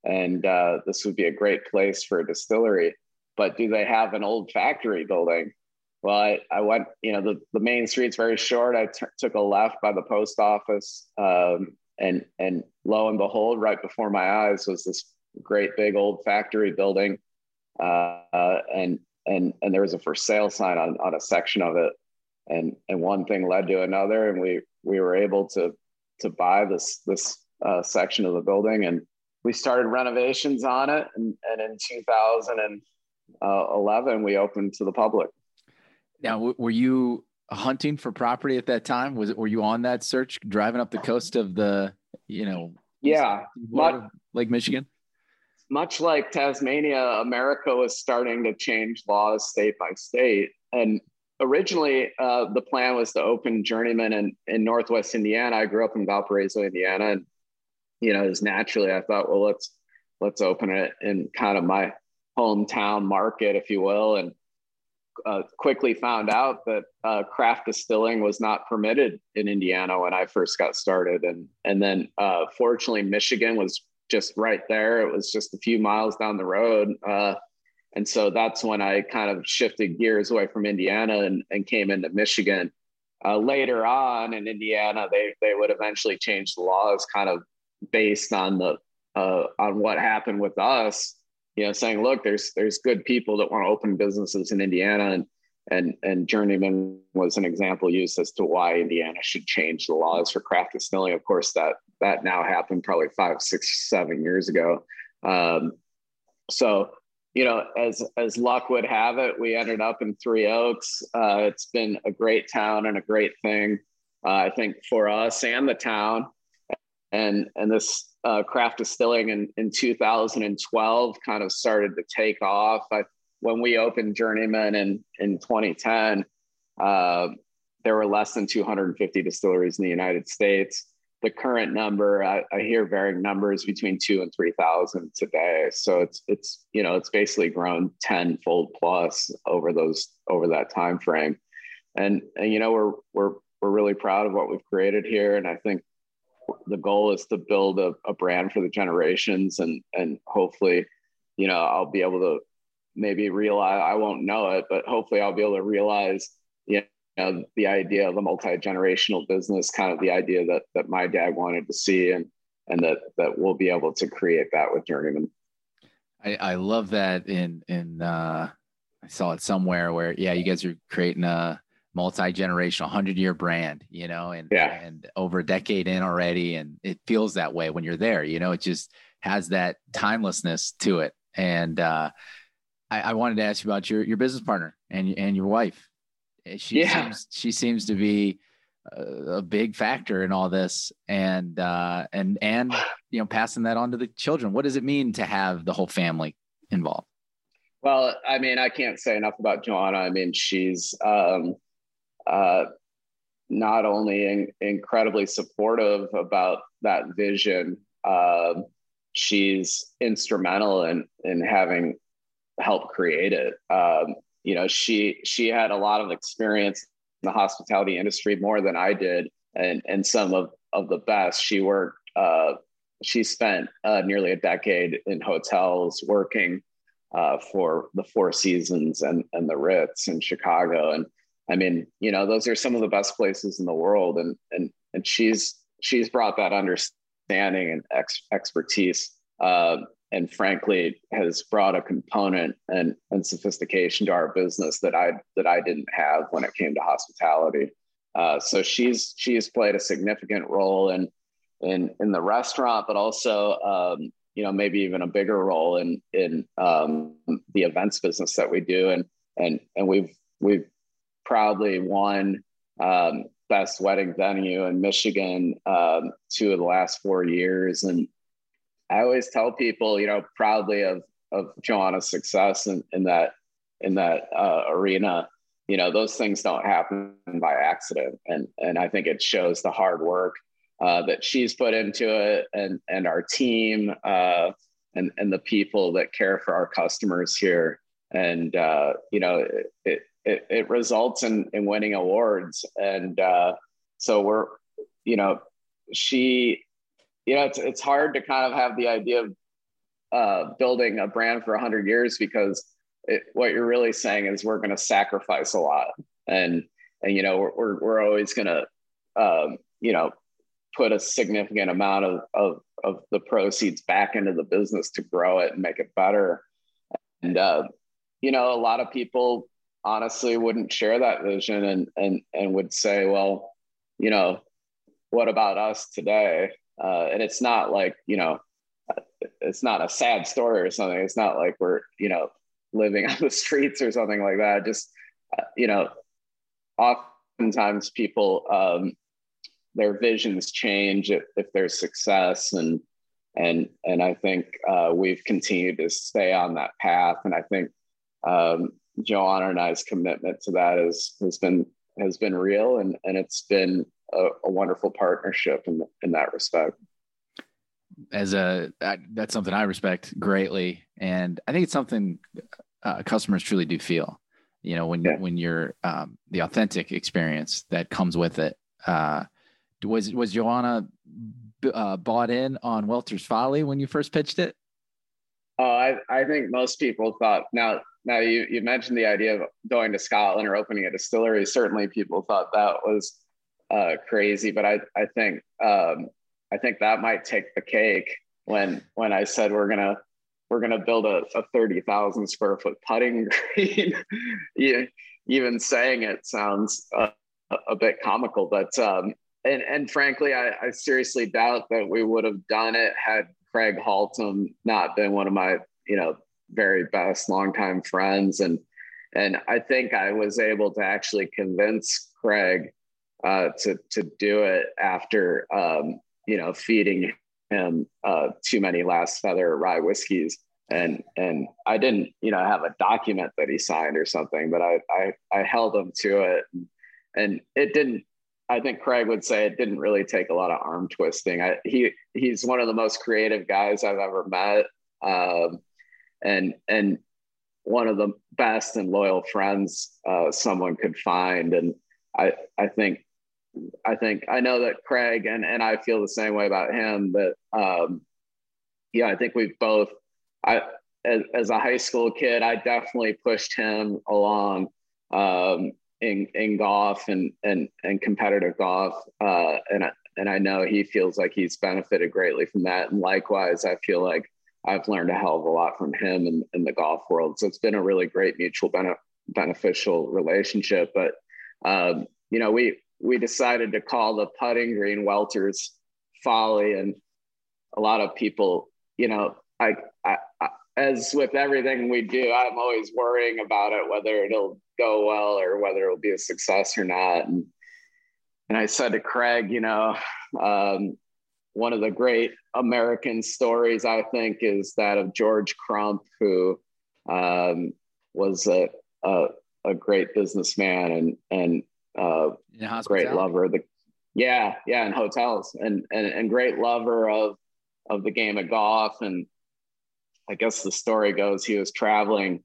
And uh, this would be a great place for a distillery. But do they have an old factory building well, I, I went, you know, the, the main street's very short. I t- took a left by the post office. Um, and, and lo and behold, right before my eyes was this great big old factory building. Uh, and, and, and there was a for sale sign on, on a section of it. and and one thing led to another, and we we were able to to buy this this uh, section of the building, and we started renovations on it, and, and in 2011 we opened to the public. Now, were you hunting for property at that time? Was it were you on that search, driving up the coast of the you know? Yeah, Lake Michigan much like Tasmania, America was starting to change laws state by state. And originally, uh, the plan was to open Journeyman in, in Northwest Indiana. I grew up in Valparaiso, Indiana, and you know, as naturally, I thought, well, let's let's open it in kind of my hometown market, if you will, and uh, quickly found out that uh, craft distilling was not permitted in Indiana when I first got started, and and then uh, fortunately, Michigan was just right there. It was just a few miles down the road. Uh, and so that's when I kind of shifted gears away from Indiana and, and came into Michigan. Uh, later on in Indiana, they, they would eventually change the laws kind of based on the uh, on what happened with us. You know, saying, look, there's there's good people that want to open businesses in Indiana, and and and Journeyman was an example used as to why Indiana should change the laws for craft distilling. Of course, that that now happened probably five, six, seven years ago. Um, so, you know, as as luck would have it, we ended up in Three Oaks. Uh, it's been a great town and a great thing, uh, I think, for us and the town. And and this uh, craft distilling in in 2012 kind of started to take off. I, when we opened Journeyman in in 2010, uh, there were less than 250 distilleries in the United States. The current number I, I, hear varying numbers between two and three thousand today. So it's it's you know it's basically grown tenfold plus over those over that time frame and and you know we're we're we're really proud of what we've created here. And i think the goal is to build a, a brand for the generations and and hopefully you know i'll be able to maybe realize i won't know it but hopefully i'll be able to realize you know, the idea of a multi-generational business, kind of the idea that that my dad wanted to see and and that that we'll be able to create that with Journeyman. I, I love that in in uh I saw it somewhere where yeah, you guys are creating a multi-generational 100-year brand, you know, and yeah. and over a decade in already and it feels that way when you're there, you know, it just has that timelessness to it. And uh I, I wanted to ask you about your your business partner and and your wife Eh, she yeah. seems she seems to be a, a big factor in all this, and uh, and and you know passing that on to the children. What does it mean to have the whole family involved? Well, I mean, I can't say enough about Joanna. I mean, she's um, uh, not only in, incredibly supportive about that vision, uh, she's instrumental in in having helped create it. Um, you know she she had a lot of experience in the hospitality industry more than I did and and some of of the best she worked uh, she spent uh, nearly a decade in hotels working uh, for the Four Seasons and and the Ritz in Chicago and I mean you know those are some of the best places in the world and and and she's she's brought that understanding and ex- expertise uh, and frankly has brought a component and, and sophistication to our business that I that I didn't have when it came to hospitality. Uh, so she's she's played a significant role in in in the restaurant, but also um, you know maybe even a bigger role in in um, the events business that we do, and and and we've we've proudly won um, best wedding venue in Michigan um, two of the last four years, and I always tell people, you know, proudly of of Joanna's success in, in that in that uh, arena. You know, those things don't happen by accident, and and I think it shows the hard work uh, that she's put into it, and and our team, uh, and and the people that care for our customers here, and uh, you know, it, it it results in in winning awards, and uh, so we're, you know, she you know, it's it's hard to kind of have the idea of uh, building a brand for 100 years because it, what you're really saying is we're going to sacrifice a lot, and and you know we're we're, we're always going to um, you know put a significant amount of, of of the proceeds back into the business to grow it and make it better, and uh, you know a lot of people honestly wouldn't share that vision and and and would say, well, you know, what about us today? Uh, and it's not like you know, it's not a sad story or something. It's not like we're you know living on the streets or something like that. Just uh, you know, oftentimes people um, their visions change if, if there's success and and and I think uh, we've continued to stay on that path. And I think um, Joanna and I's commitment to that is has been has been real, and and it's been a, a wonderful partnership in in that respect. As a that, that's something I respect greatly, and I think it's something uh, customers truly do feel. You know, when yeah. when you're um, the authentic experience that comes with it. Uh, was was Joanna uh, bought in on Welter's Folly when you first pitched it? Oh, I, I think most people thought now now you, you mentioned the idea of going to Scotland or opening a distillery. Certainly people thought that was uh, crazy, but I, I think um, I think that might take the cake when when I said we're gonna we're gonna build a, a thirty thousand square foot putting green. even saying it sounds uh, a bit comical, but um, and and frankly, I, I seriously doubt that we would have done it had Craig Haltom not been one of my you know very best longtime friends. And and I think I was able to actually convince Craig uh, to to do it after um, you know feeding him uh, too many last feather rye whiskeys. And and I didn't you know have a document that he signed or something but I I, I held him to it. And, and it didn't I think Craig would say it didn't really take a lot of arm twisting. I, he he's one of the most creative guys I've ever met, um, and and one of the best and loyal friends uh, someone could find. And I I think I think I know that Craig and and I feel the same way about him. But um, yeah, I think we've both. I as, as a high school kid, I definitely pushed him along. Um, in in golf and and and competitive golf, uh, and and I know he feels like he's benefited greatly from that. And likewise, I feel like I've learned a hell of a lot from him in, in the golf world. So it's been a really great mutual bene- beneficial relationship. But um, you know, we we decided to call the putting green Welter's Folly, and a lot of people, you know, I, I, I as with everything we do, I'm always worrying about it, whether it'll go well or whether it'll be a success or not. And, and I said to Craig, you know, um, one of the great American stories, I think, is that of George Crump, who um, was a, a, a, great businessman and, and uh, great lover of the, yeah, yeah, in hotels and, and, and great lover of, of the game of golf. And I guess the story goes he was traveling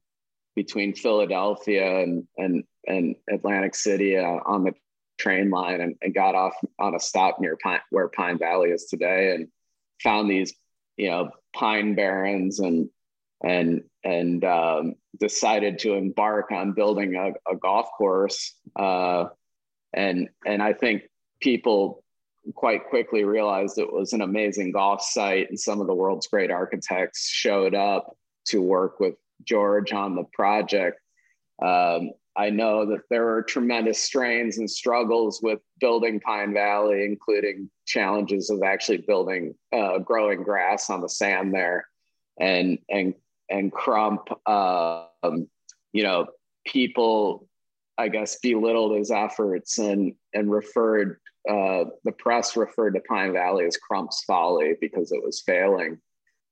between Philadelphia and and and Atlantic City uh, on the train line and, and, got off on a stop near Pine, where Pine Valley is today and found these you know pine barrens and and and um, decided to embark on building a, a golf course uh, and and I think people quite quickly realized it was an amazing golf site and some of the world's great architects showed up to work with George on the project. Um, I know that there were tremendous strains and struggles with building Pine Valley, including challenges of actually building, uh, growing grass on the sand there, and and and Crump. Um, you know, people, I guess, belittled his efforts and and referred uh, the press referred to Pine Valley as Crump's folly because it was failing,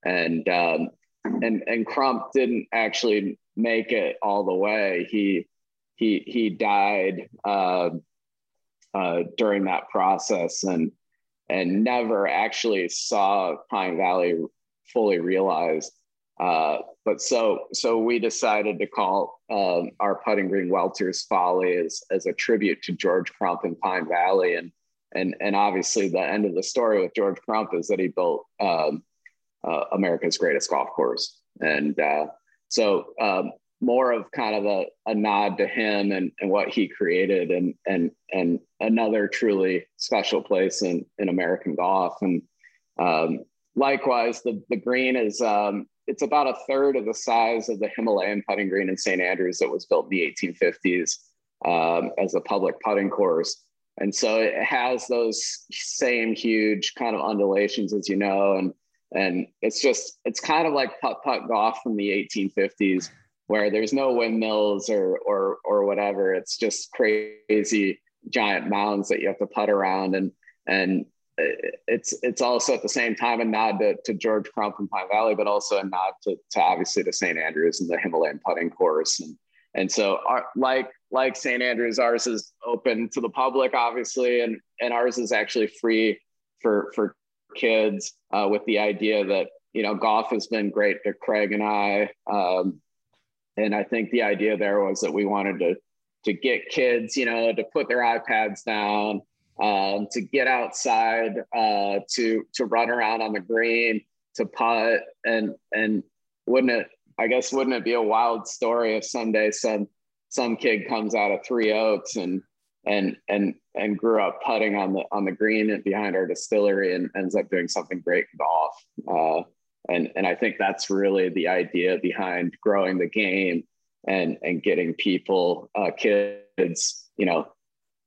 and um, and and Crump didn't actually make it all the way. He he he died uh, uh, during that process and and never actually saw Pine Valley fully realized. Uh, but so so we decided to call um, our putting green Welter's Folly as as a tribute to George Crump and Pine Valley and and and obviously the end of the story with George Crump is that he built um, uh, America's greatest golf course. And uh, so um, more of kind of a, a nod to him and, and what he created and, and, and another truly special place in, in American golf. And um, likewise, the, the green is, um, it's about a third of the size of the Himalayan putting green in St. Andrews that was built in the 1850s um, as a public putting course. And so it has those same huge kind of undulations, as you know, and and it's just it's kind of like putt putt golf from the 1850s, where there's no windmills or or or whatever. It's just crazy giant mounds that you have to putt around, and and it's it's also at the same time a nod to, to George Crump and Pine Valley, but also a nod to, to obviously to St. Andrews and the Himalayan putting course. And and so our, like like St. Andrews, ours is open to the public, obviously, and and ours is actually free for for kids uh, with the idea that you know golf has been great to Craig and I, um, and I think the idea there was that we wanted to to get kids, you know, to put their iPads down um, to get outside, uh, to to run around on the green, to putt, and and wouldn't it? I guess wouldn't it be a wild story if someday some some kid comes out of Three Oaks and and and and grew up putting on the on the green and behind our distillery and ends up doing something great golf. Uh, and and I think that's really the idea behind growing the game and and getting people, uh, kids, you know,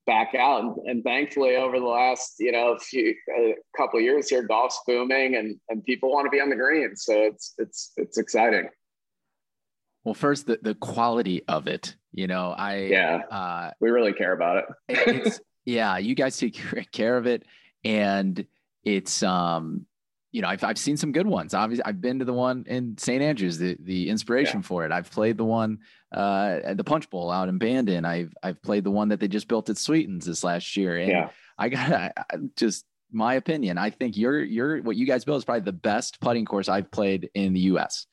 back out. And, and, thankfully, over the last you know few a couple years here, golf's booming, and and people want to be on the green. So it's it's it's exciting. Well, first the the quality of it. You know, I yeah, uh, we really care about it. it's yeah, you guys take care of it, and it's um you know, I've, I've seen some good ones. Obviously, I've been to the one in St. Andrews, the the inspiration yeah. for it. I've played the one uh, at the Punch Bowl out in Bandon. I've I've played the one that they just built at Sweetens this last year. And yeah. I got I, just my opinion. I think your your what you guys built is probably the best putting course I've played in the U.S.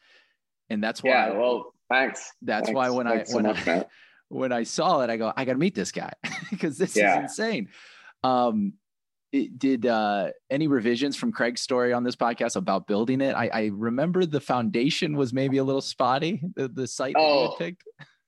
And that's why. Yeah. Well, thanks. That's thanks. why when thanks I when so I when I saw it, I go, I got to meet this guy because this yeah. is insane. Um, it, did uh, any revisions from Craig's story on this podcast about building it? I, I remember the foundation was maybe a little spotty. The, the site oh. that you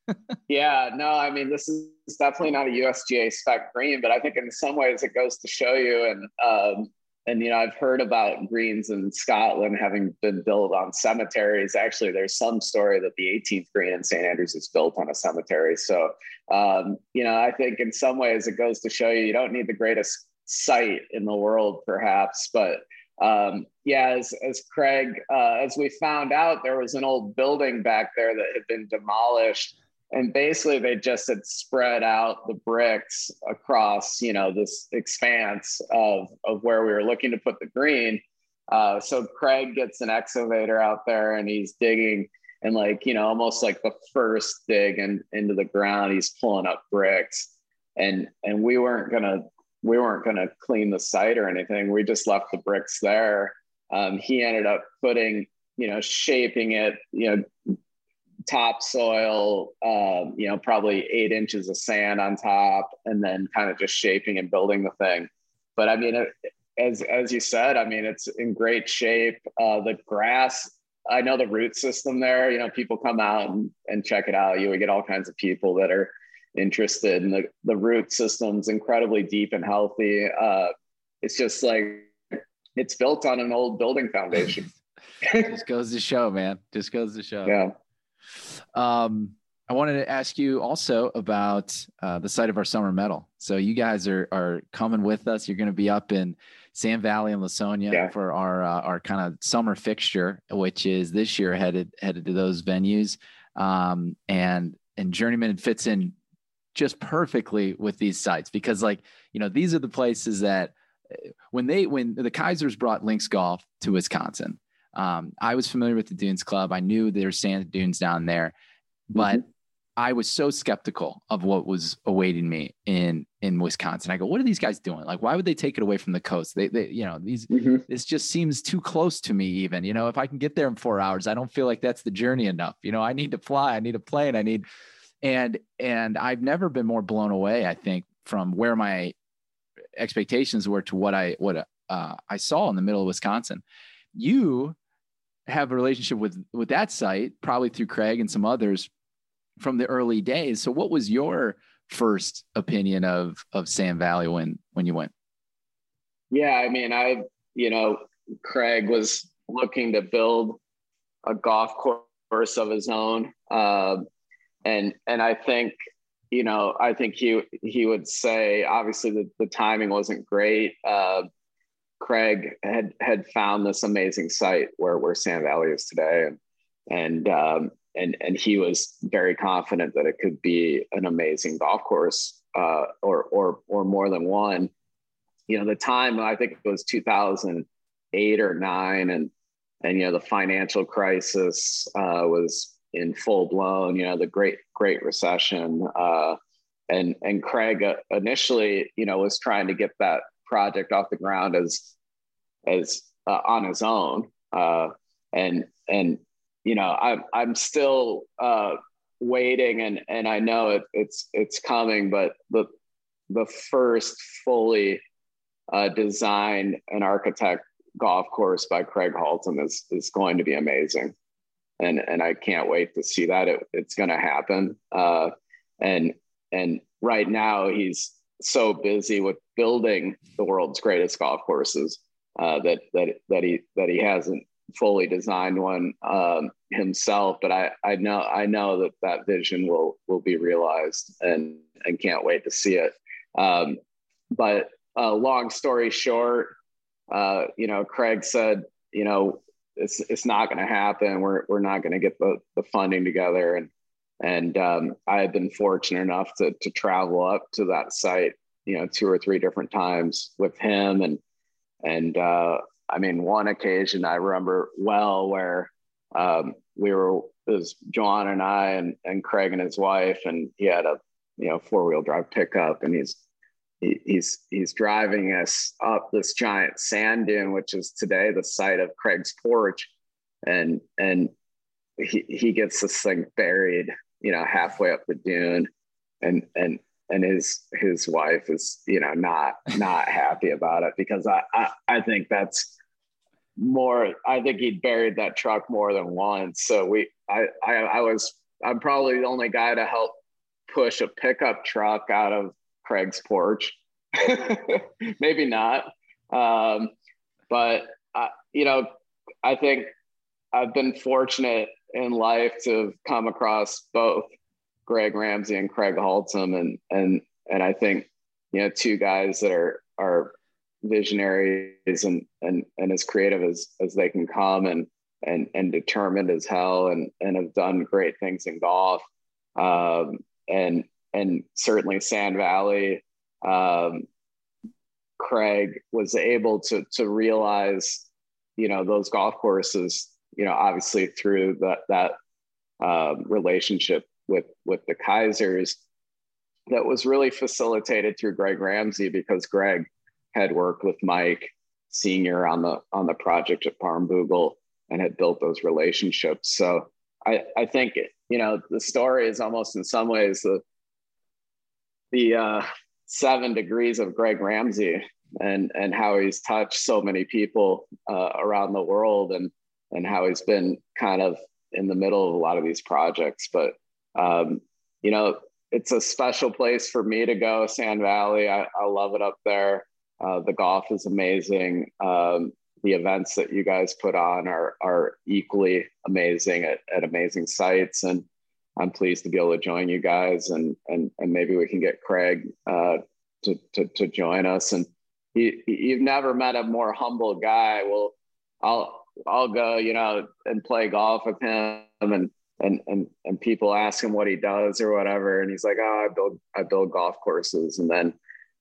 picked. yeah, no, I mean this is definitely not a USGA spec green, but I think in some ways it goes to show you. And um, and you know I've heard about greens in Scotland having been built on cemeteries. Actually, there's some story that the 18th green in St Andrews is built on a cemetery. So um, you know I think in some ways it goes to show you you don't need the greatest site in the world, perhaps. But um, yeah, as, as Craig, uh, as we found out, there was an old building back there that had been demolished. And basically, they just had spread out the bricks across, you know, this expanse of, of where we were looking to put the green. Uh, so Craig gets an excavator out there and he's digging and like, you know, almost like the first dig in, into the ground, he's pulling up bricks. And and we weren't gonna we weren't to clean the site or anything. We just left the bricks there. Um, he ended up putting, you know, shaping it, you know, topsoil, uh, you know, probably eight inches of sand on top, and then kind of just shaping and building the thing. But I mean, it, as as you said, I mean, it's in great shape. Uh, the grass, I know the root system there. You know, people come out and, and check it out. You would get all kinds of people that are interested and the, the root system's incredibly deep and healthy uh, it's just like it's built on an old building foundation just goes to show man just goes to show yeah um i wanted to ask you also about uh, the site of our summer medal so you guys are are coming with us you're going to be up in Sand Valley and Lawsonia yeah. for our uh, our kind of summer fixture, which is this year headed headed to those venues. Um, and and Journeyman fits in just perfectly with these sites because like you know these are the places that uh, when they when the Keisers brought links golf to Wisconsin, um, I was familiar with the Dunes Club. I knew there's sand dunes down there, but mm-hmm. I was so skeptical of what was awaiting me in in Wisconsin. I go, what are these guys doing? Like, why would they take it away from the coast? They, they you know, these mm-hmm. this just seems too close to me. Even you know, if I can get there in four hours, I don't feel like that's the journey enough. You know, I need to fly. I need a plane. I need and and I've never been more blown away. I think from where my expectations were to what I what uh, I saw in the middle of Wisconsin. You have a relationship with with that site, probably through Craig and some others from the early days. So, what was your first opinion of of Sand Valley when when you went? Yeah, I mean, I you know, Craig was looking to build a golf course of his own. Uh, and and I think you know I think he he would say obviously the, the timing wasn't great. Uh, Craig had had found this amazing site where where Sand Valley is today, and and um, and and he was very confident that it could be an amazing golf course, uh, or or or more than one. You know, the time I think it was 2008 or nine, and and you know the financial crisis uh, was in full blown. You know, the great Great Recession, uh, and and Craig uh, initially, you know, was trying to get that project off the ground as as uh, on his own, uh, and and you know, I'm I'm still uh, waiting, and and I know it, it's it's coming, but the the first fully uh, designed and architect golf course by Craig Haltom is is going to be amazing and and I can't wait to see that. It, it's going to happen. Uh, and and right now he's so busy with building the world's greatest golf courses uh, that that that he that he hasn't fully designed one um, himself. But I I know I know that that vision will will be realized, and and can't wait to see it. Um, but uh, long story short, uh, you know, Craig said, you know, it's it's not going to happen. We're we're not going to get the the funding together. And and um, I have been fortunate enough to to travel up to that site, you know, two or three different times with him. And and uh, I mean, one occasion I remember well where um, we were it was John and I and and Craig and his wife, and he had a you know four wheel drive pickup, and he's he's he's driving us up this giant sand dune, which is today the site of Craig's porch, and and he he gets this thing buried, you know, halfway up the dune, and and and his his wife is you know not not happy about it because I, I I think that's more I think he buried that truck more than once. So we I I, I was I'm probably the only guy to help push a pickup truck out of Craig's porch. Maybe not. Um, but, uh, you know, I think I've been fortunate in life to have come across both Greg Ramsey and Craig Haltom. And, and, and I think, you know, two guys that are, are visionaries and, and, and as creative as, as they can come and, and, and determined as hell and, and have done great things in golf. Um, and, and certainly Sand Valley. Um, Craig was able to to realize, you know, those golf courses. You know, obviously through that that uh, relationship with with the Keisers that was really facilitated through Greg Ramsey because Greg had worked with Mike Senior on the on the project at Barnbougle and had built those relationships. So I I think you know the story is almost in some ways the the uh, seven degrees of Greg Ramsey and and how he's touched so many people uh, around the world and and how he's been kind of in the middle of a lot of these projects. But um, you know, it's a special place for me to go. Sand Valley, I, I love it up there. Uh, the golf is amazing. Um, the events that you guys put on are are equally amazing at, at amazing sites and I'm pleased to be able to join you guys and and and maybe we can get Craig uh, to, to to join us. And you, you've never met a more humble guy. Well, I'll I'll go, you know, and play golf with him, and and and and people ask him what he does or whatever, and he's like, oh, I build I build golf courses, and then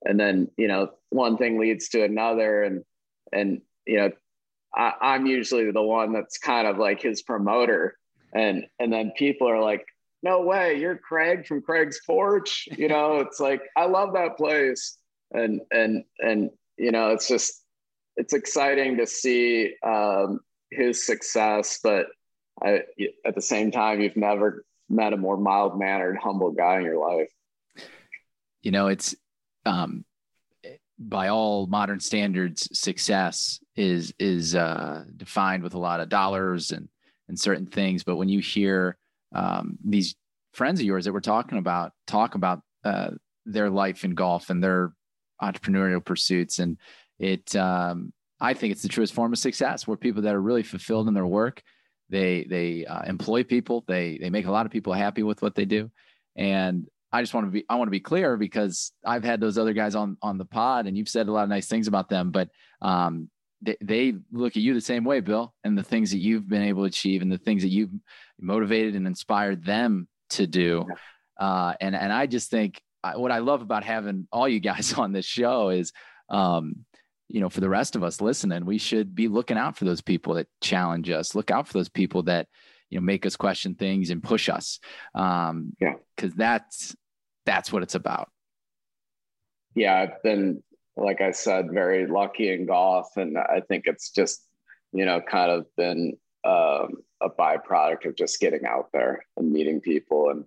and then you know one thing leads to another, and and you know I, I'm usually the one that's kind of like his promoter, and and then people are like no way, you're Craig from Craig's Porch. You know, it's like I love that place, and and and you know, it's just it's exciting to see um, his success, but I, at the same time, you've never met a more mild mannered, humble guy in your life. You know, it's um, by all modern standards, success is is uh, defined with a lot of dollars and and certain things. But when you hear um, these friends of yours that we're talking about talk about uh, their life in golf and their entrepreneurial pursuits and it um, i think it's the truest form of success where people that are really fulfilled in their work They they uh, employ people. They they make a lot of people happy with what they do, and I just want to be I want to be clear because I've had those other guys on on the pod, and you've said a lot of nice things about them, but um, they, they look at you the same way, Bill, and the things that you've been able to achieve, and the things that you've motivated and inspired them to do. Uh, and and I just think I, what I love about having all you guys on this show is um, you know, for the rest of us listening, we should be looking out for those people that challenge us. Look out for those people that, you know, make us question things and push us. Um, yeah, because that's that's what it's about. Yeah, I've been, like I said, very lucky in golf, and I think it's just, you know, kind of been um, a byproduct of just getting out there and meeting people and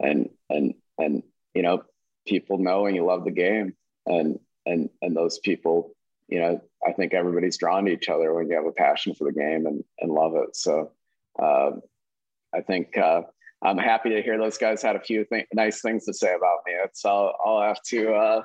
and and and you know, people knowing you love the game and and and those people you know, I think everybody's drawn to each other when you have a passion for the game and, and love it. So uh, I think uh, I'm happy to hear those guys had a few th- nice things to say about me. It's I'll, I'll have to uh,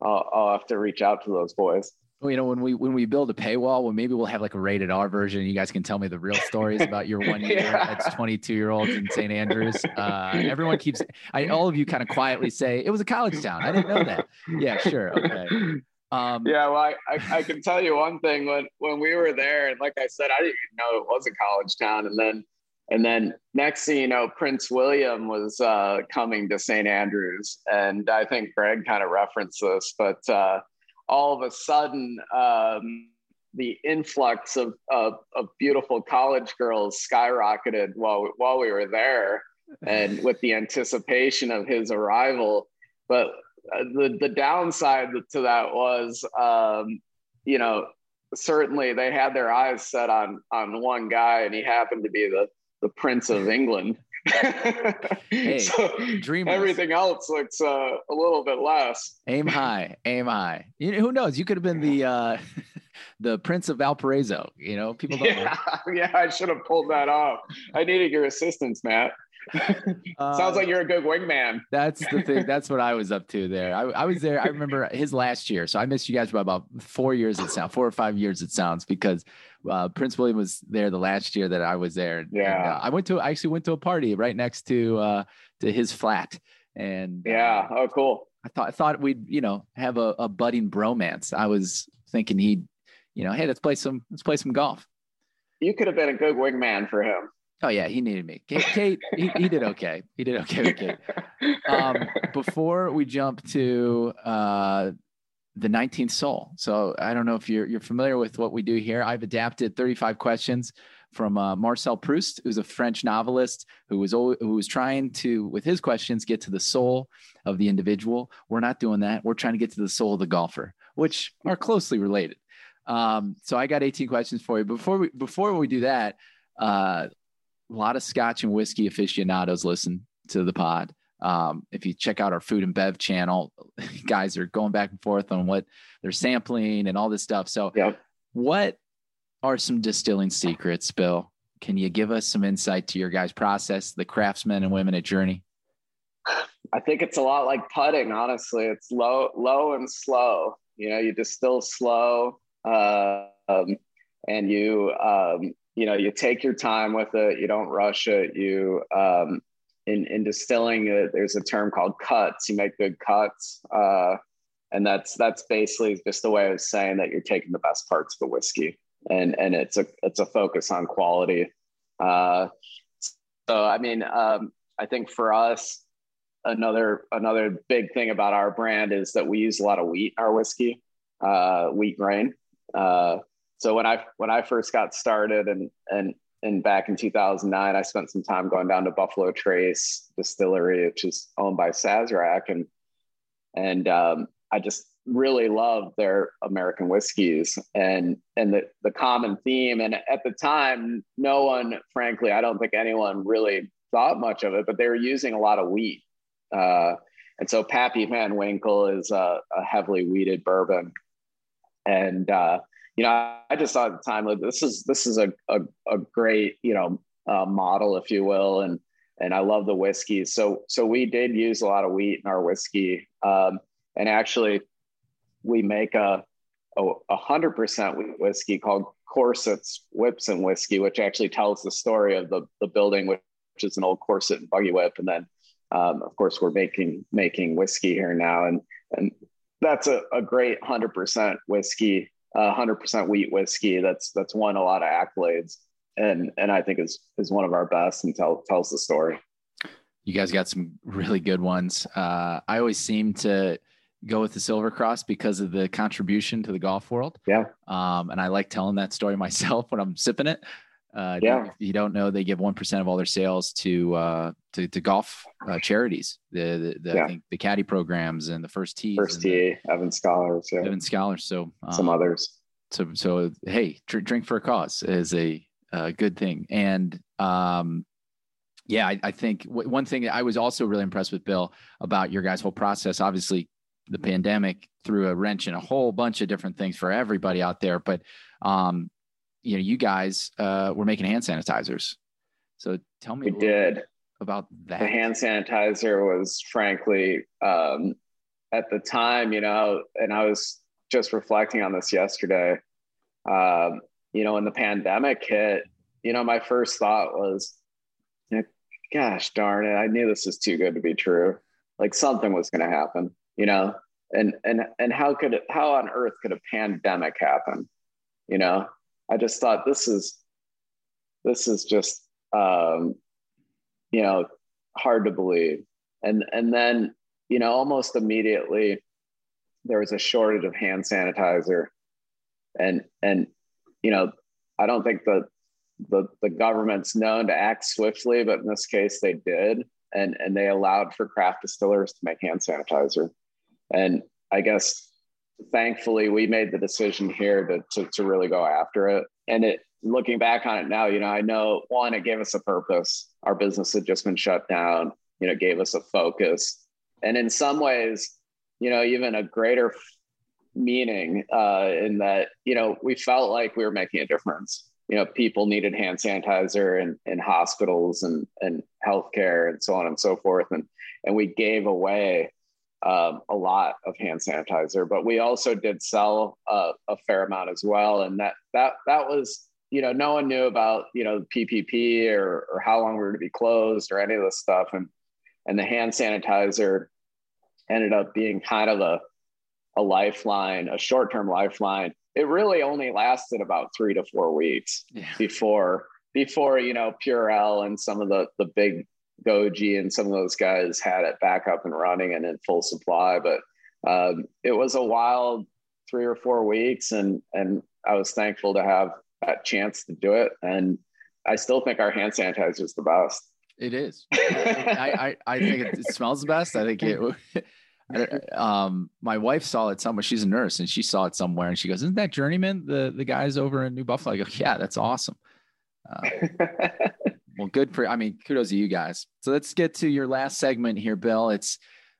I'll, I'll have to reach out to those boys. Well, you know, when we when we build a paywall, well, maybe we'll have like a rated R version. You guys can tell me the real stories about your one year yeah. as 22 year olds in St. Andrews. Uh, everyone keeps, I, all of you kind of quietly say it was a college town. I didn't know that. Yeah, sure, okay. Um, yeah, well, I, I, I, can tell you one thing when when we were there, and like I said, I didn't even know it was a college town, and then and then next thing you know, Prince William was uh, coming to St. Andrews, and I think Greg kind of referenced this, but uh, all of a sudden, um, the influx of, of, of beautiful college girls skyrocketed while while we were there, and with the anticipation of his arrival. But the the downside to that was, um, you know, certainly they had their eyes set on on one guy, and he happened to be the the Prince of England. hey, so dreamers. everything else looks uh, a little bit less. Aim high, aim high. You know, who knows? You could have been the uh, the Prince of Valparaiso. You know, people. Don't yeah, know. yeah. I should have pulled that off. I needed your assistance, Matt. Sounds like uh, you're a good wingman. That's the thing. That's what I was up to there. I, I, was there. I remember his last year. So I missed you guys by about four years. It sounds four or five years. It sounds because uh, Prince William was there the last year that I was there. Yeah. And, uh, I went to. I actually went to a party right next to uh, to his flat. And yeah. Oh, cool. I thought I thought we'd you know have a, a budding bromance. I was thinking he'd you know hey let's play some let's play some golf. You could have been a good wingman for him. Oh yeah, he needed me. Kate, Kate he, he, did okay. He did okay with Kate. Um, before we jump to uh, the 19th soul, so I don't know if you're you're familiar with what we do here. I've adapted 35 questions from uh, Marcel Proust, who's a French novelist who was always, who was trying to, with his questions, get to the soul of the individual. We're not doing that. We're trying to get to the soul of the golfer, which are closely related. Um, so I got 18 questions for you. Before we before we do that, uh, a lot of scotch and whiskey aficionados listen to the pod. Um, if you check out our food and bev channel, guys are going back and forth on what they're sampling and all this stuff. So, yep. what are some distilling secrets, Bill? Can you give us some insight to your guys' process, the craftsmen and women at Journey? I think it's a lot like putting. Honestly, it's low, low and slow. You know, you distill slow, uh, um, and you um, you know you take your time with it you don't rush it you um, in, in distilling it there's a term called cuts you make good cuts uh, and that's that's basically just a way of saying that you're taking the best parts of the whiskey and and it's a it's a focus on quality uh, so i mean um, i think for us another another big thing about our brand is that we use a lot of wheat in our whiskey uh, wheat grain uh, so when I when I first got started and and and back in 2009, I spent some time going down to Buffalo Trace Distillery, which is owned by Sazerac, and and um, I just really love their American whiskeys and and the the common theme. And at the time, no one, frankly, I don't think anyone really thought much of it, but they were using a lot of wheat. Uh, and so Pappy Van Winkle is a, a heavily wheated bourbon, and uh, you know, I just saw at the time like this is this is a a, a great you know uh, model, if you will, and and I love the whiskey. So so we did use a lot of wheat in our whiskey, um, and actually we make a a hundred percent wheat whiskey called Corset's Whips and Whiskey, which actually tells the story of the the building, which is an old corset and buggy whip, and then um, of course we're making making whiskey here now, and and that's a, a great hundred percent whiskey, hundred percent wheat whiskey. That's that's won a lot of accolades, and and I think is is one of our best and tell, tells the story. You guys got some really good ones. Uh, I always seem to go with the Silver Cross because of the contribution to the golf world. Yeah. Um, and I like telling that story myself when I'm sipping it. Uh, yeah. If you don't know, they give 1% of all their sales to, uh, to, to golf uh, charities, the, the, the yeah. I think the caddy programs and the first tee, first tee, Evans Scholars, yeah. Evans Scholars. So um, some others. So, so, Hey, drink for a cause is a, a good thing. And, um, yeah, I, I think w- one thing I was also really impressed with Bill about your guys' whole process. Obviously, the pandemic threw a wrench in a whole bunch of different things for everybody out there. But um, you know, you guys uh, were making hand sanitizers. So tell me we did about that. The hand sanitizer was frankly um, at the time, you know, and I was just reflecting on this yesterday. Um, you know, when the pandemic hit, you know, my first thought was, gosh darn it, I knew this was too good to be true. Like something was going to happen you know and and and how could it how on earth could a pandemic happen you know i just thought this is this is just um you know hard to believe. And and then you know almost immediately there was a shortage of hand sanitizer. And and you know i don't think the the, the government's known to act swiftly but in this case they did. And and they allowed for craft distillers to make hand sanitizer. And I guess thankfully we made the decision here to, to, to really go after it. And it, looking back on it now, you know, I know one, it gave us a purpose. Our business had just been shut down, you know, gave us a focus. And in some ways, you know, even a greater meaning uh, in that, you know, we felt like we were making a difference. You know, people needed hand sanitizer in, in hospitals and, and healthcare and so on and so forth. And, and we gave away um, a lot of hand sanitizer, but we also did sell uh, a fair amount as well. And that that that was you know no one knew about you know PPP or or how long we were to be closed or any of this stuff. And and the hand sanitizer ended up being kind of a a lifeline, a short term lifeline. It really only lasted about three to four weeks yeah. before before you know Purell and some of the the big GOJO and some of those guys had it back up and running and in full supply. But um, it was a wild three or four weeks, and and I was thankful to have that chance to do it. And I still think our hand sanitizer is the best. It is. I, I, I think it, it, smells the best. I think it. um, my wife saw it somewhere. She's a nurse, and she saw it somewhere, and she goes, "Isn't that Journeyman the the guys over in New Buffalo?" I go, "Yeah, that's awesome." Uh, well, good for, I mean, kudos to you guys. So let's get to your last segment here, Bill. It's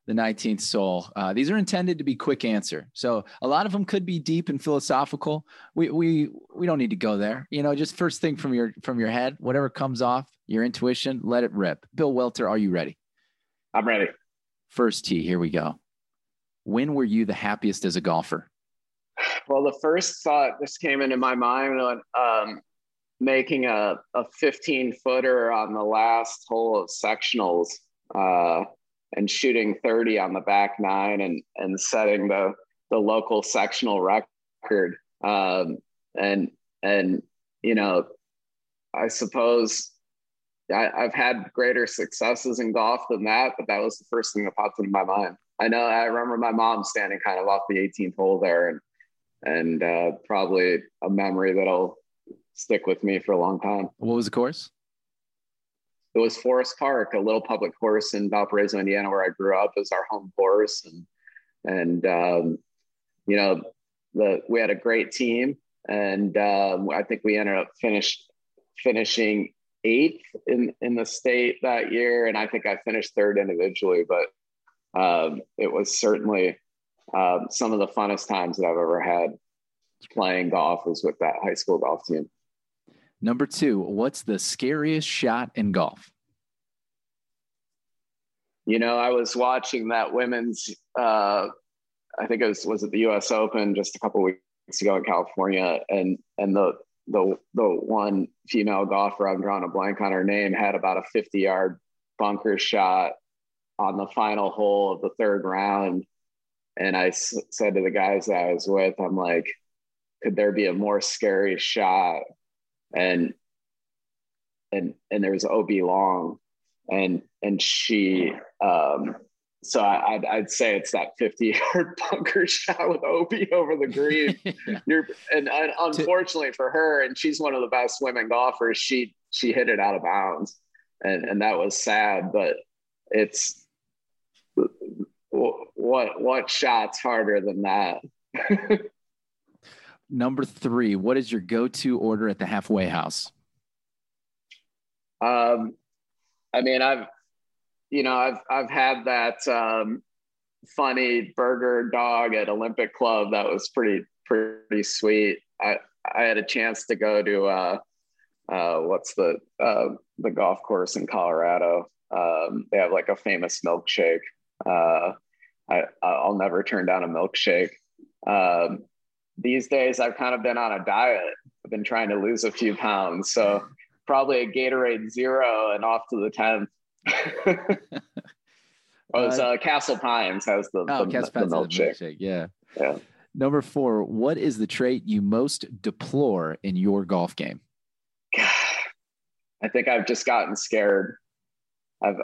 the 19th soul. Uh, these are intended to be quick answer. So a lot of them could be deep and philosophical. We, we, we don't need to go there. You know, just first thing from your, from your head, whatever comes off your intuition, let it rip. Bill Welter, are you ready? I'm ready. First tee, here we go. When were you the happiest as a golfer? Well, the first thought this came into my mind when um, making a, a 15 footer on the last hole of sectionals uh, and shooting 30 on the back nine and, and setting the, the local sectional record. Um, and, and, you know, I suppose I, I've had greater successes in golf than that, but that was the first thing that popped into my mind. I know I remember my mom standing kind of off the 18th hole there and, and uh, probably a memory that'll stick with me for a long time. What was the course? It was Forest Park, a little public course in Valparaiso, Indiana, where I grew up. It was our home course, and and um, you know, the we had a great team, and um, I think we ended up finished finishing eighth in in the state that year, and I think I finished third individually. But um, it was certainly um, some of the funnest times that I've ever had playing golf was with that high school golf team. Number two, what's the scariest shot in golf? You know, I was watching that women's, uh, I think it was, was it the US Open just a couple weeks ago in California, and and the the the one female golfer I'm drawing a blank on her name had about a 50 yard bunker shot on the final hole of the third round, and I s- said to the guys that I was with, I'm like, could there be a more scary shot? And and and there was OB Long, and and she um so I, would I'd say it's that 50 yard bunker shot with OB over the green. yeah. You're, and, and unfortunately for her, and she's one of the best women golfers, she she hit it out of bounds, and and that was sad. But it's what what shots harder than that? Number three, what is your go-to order at the halfway house? Um, I mean, I've you know, I've I've had that um, funny burger dog at Olympic Club that was pretty pretty sweet. I I had a chance to go to uh, uh, what's the uh, the golf course in Colorado. Um, they have like a famous milkshake. Uh, I I'll never turn down a milkshake. Um, these days, I've kind of been on a diet. I've been trying to lose a few pounds, so probably a Gatorade Zero and off to the tenth. oh, it's uh, Castle Pines has the, oh, the, Castle the, Pines milkshake. milkshake. Yeah. Yeah. Number four, what is the trait you most deplore in your golf game? I think I've just gotten scared. I've,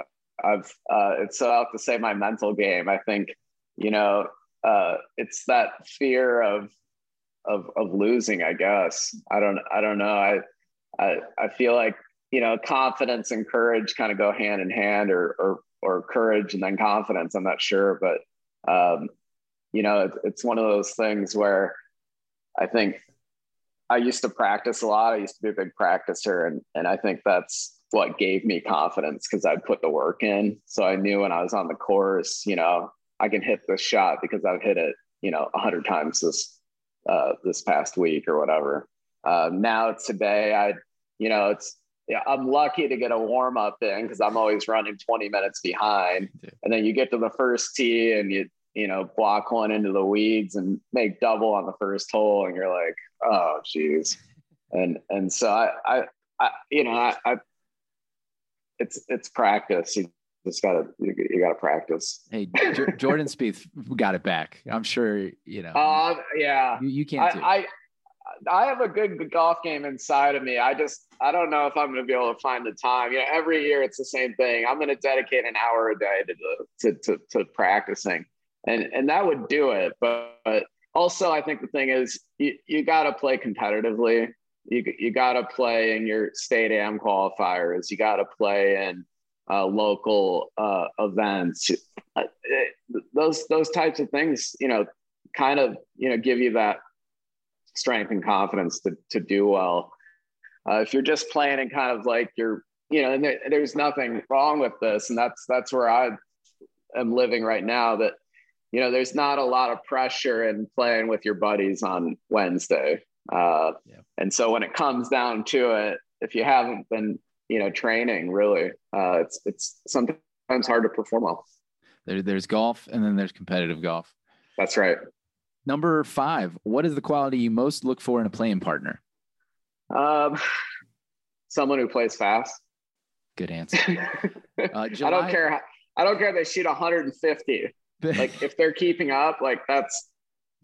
I've, uh, it's so I have to say my mental game. I think, you know, uh, it's that fear of, of, of losing, I guess. I don't, I don't know. I, I, I feel like you know, confidence and courage kind of go hand in hand, or or or courage and then confidence. I'm not sure, but um, you know, it, it's one of those things where I think I used to practice a lot. I used to be a big practicer, and and I think that's what gave me confidence because I'd put the work in. So I knew when I was on the course, you know, I can hit this shot because I've hit it, you know, a hundred times this uh, this past week or whatever. Uh, now today, I, you know, it's yeah, I'm lucky to get a warm up in because I'm always running 20 minutes behind. And then you get to the first tee and you, you know, block one into the weeds and make double on the first hole. And you're like, oh, geez. And, and so I, I, I you know, I, I, it's, it's practice. You just gotta, you, you gotta practice. Hey, J- Jordan Spieth got it back. I'm sure, you know, uh, yeah, you, you can't. I, I, I have a good golf game inside of me. I just I don't know if I'm going to be able to find the time. You know, every year it's the same thing. I'm going to dedicate an hour a day to the, to, to, to practicing, and and that would do it. But, but also, I think the thing is you you got to play competitively. You you got to play in your state am qualifiers. You got to play in uh, local uh, events. Uh, those those types of things, you know, kind of you know give you that strength and confidence to, to do well. Uh, if you're just playing and kind of like you're, you know, and there, there's nothing wrong with this. And that's, that's where I am living right now that, you know, there's not a lot of pressure in playing with your buddies on Wednesday. Uh, yeah. And so when it comes down to it, if you haven't been, you know, training really, uh, it's, it's sometimes hard to perform well. There, there's golf and then there's competitive golf. That's right. Number five, what is the quality you most look for in a playing partner? Um, someone who plays fast. Good answer. Uh, July, I don't care. How, I don't care if they shoot 150. like if they're keeping up, like that's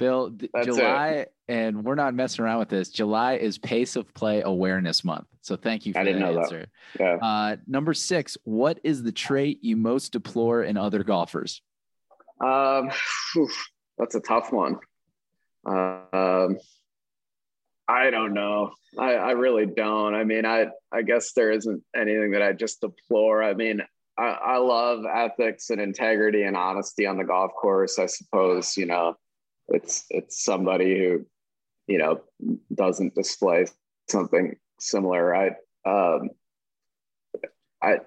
Bill. That's July, it. and we're not messing around with this. July is pace of play awareness month. So thank you for I didn't that know answer. That. Yeah. Uh, number six, what is the trait you most deplore in other golfers? Um, that's a tough one. Um, I don't know. I, I really don't. I mean, I I guess there isn't anything that I just deplore. I mean, I, I love ethics and integrity and honesty on the golf course. I suppose you know, it's it's somebody who, you know, doesn't display something similar. right um, I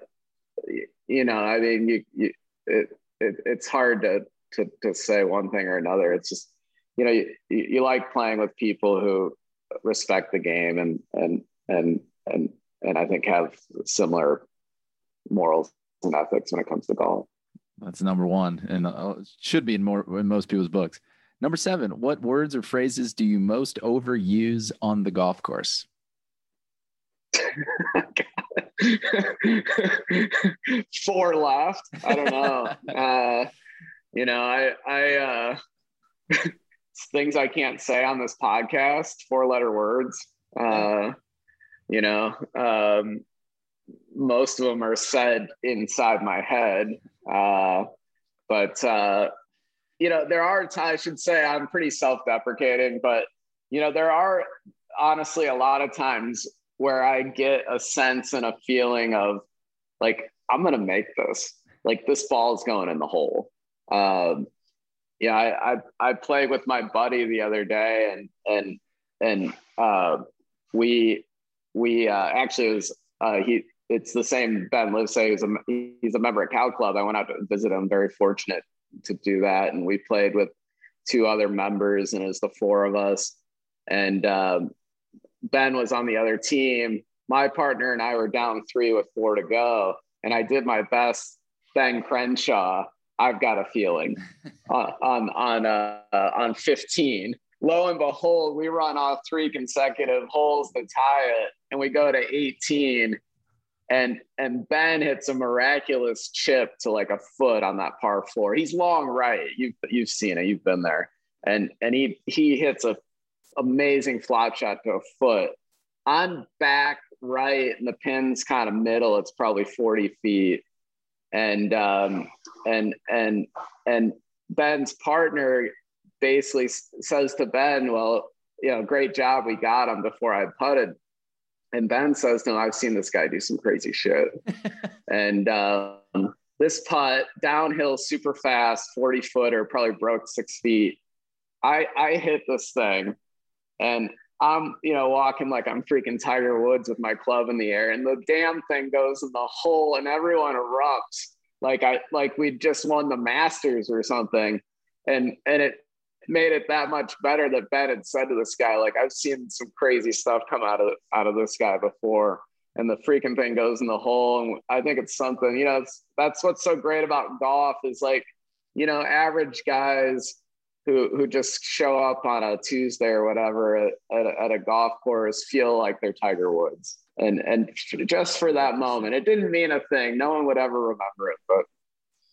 you know, I mean, you, you it, it it's hard to to to say one thing or another. It's just you know, you, you like playing with people who respect the game and and and and and I think have similar morals and ethics when it comes to golf. That's number one, and uh, should be in more in most people's books. Number seven, what words or phrases do you most overuse on the golf course? Fore left. I don't know. Uh, you know, I, I, uh, things I can't say on this podcast, four letter words. Uh, you know, um, most of them are said inside my head. Uh, but, uh, you know, there are I should say I'm pretty self-deprecating, but you know, there are honestly a lot of times where I get a sense and a feeling of like, I'm going to make this, like this ball is going in the hole. Um, yeah, I, I, I played with my buddy the other day and, and, and, uh, we, we, uh, actually was, uh, he, it's the same Ben Livesay, he's a, he's a member at Cal Club. I went out to visit him, very fortunate to do that. And we played with two other members, and it was the four of us. And um, Ben was on the other team. My partner and I were down three with four to go, and I did my best. Ben Crenshaw, I've got a feeling on on on, uh, on 15. Lo and behold, we run off three consecutive holes to tie it, and we go to 18 and and Ben hits a miraculous chip to like a foot on that par four. He's long right. You've you've seen it. You've been there. And and he he hits a amazing flop shot to a foot. On back right, and the pin's kind of middle. It's probably forty feet. And um and and and Ben's partner basically says to Ben, "Well, you know, great job. We got him before I putted." And Ben says, No, I've seen this guy do some crazy shit. and um, this putt downhill super fast, 40 footer, probably broke six feet. I, I hit this thing and I'm, you know, walking like I'm freaking Tiger Woods with my club in the air, and the damn thing goes in the hole, and everyone erupts like I like we just won the Masters or something, and and it made it that much better that Ben had said to this guy, like, I've seen some crazy stuff come out of out of this guy before. And the freaking thing goes in the hole. And I think it's something, you know, that's what's so great about golf is like, you know, average guys who who just show up on a Tuesday or whatever at, at, at a golf course feel like they're Tiger Woods. And and just for that moment, it didn't mean a thing. No one would ever remember it, but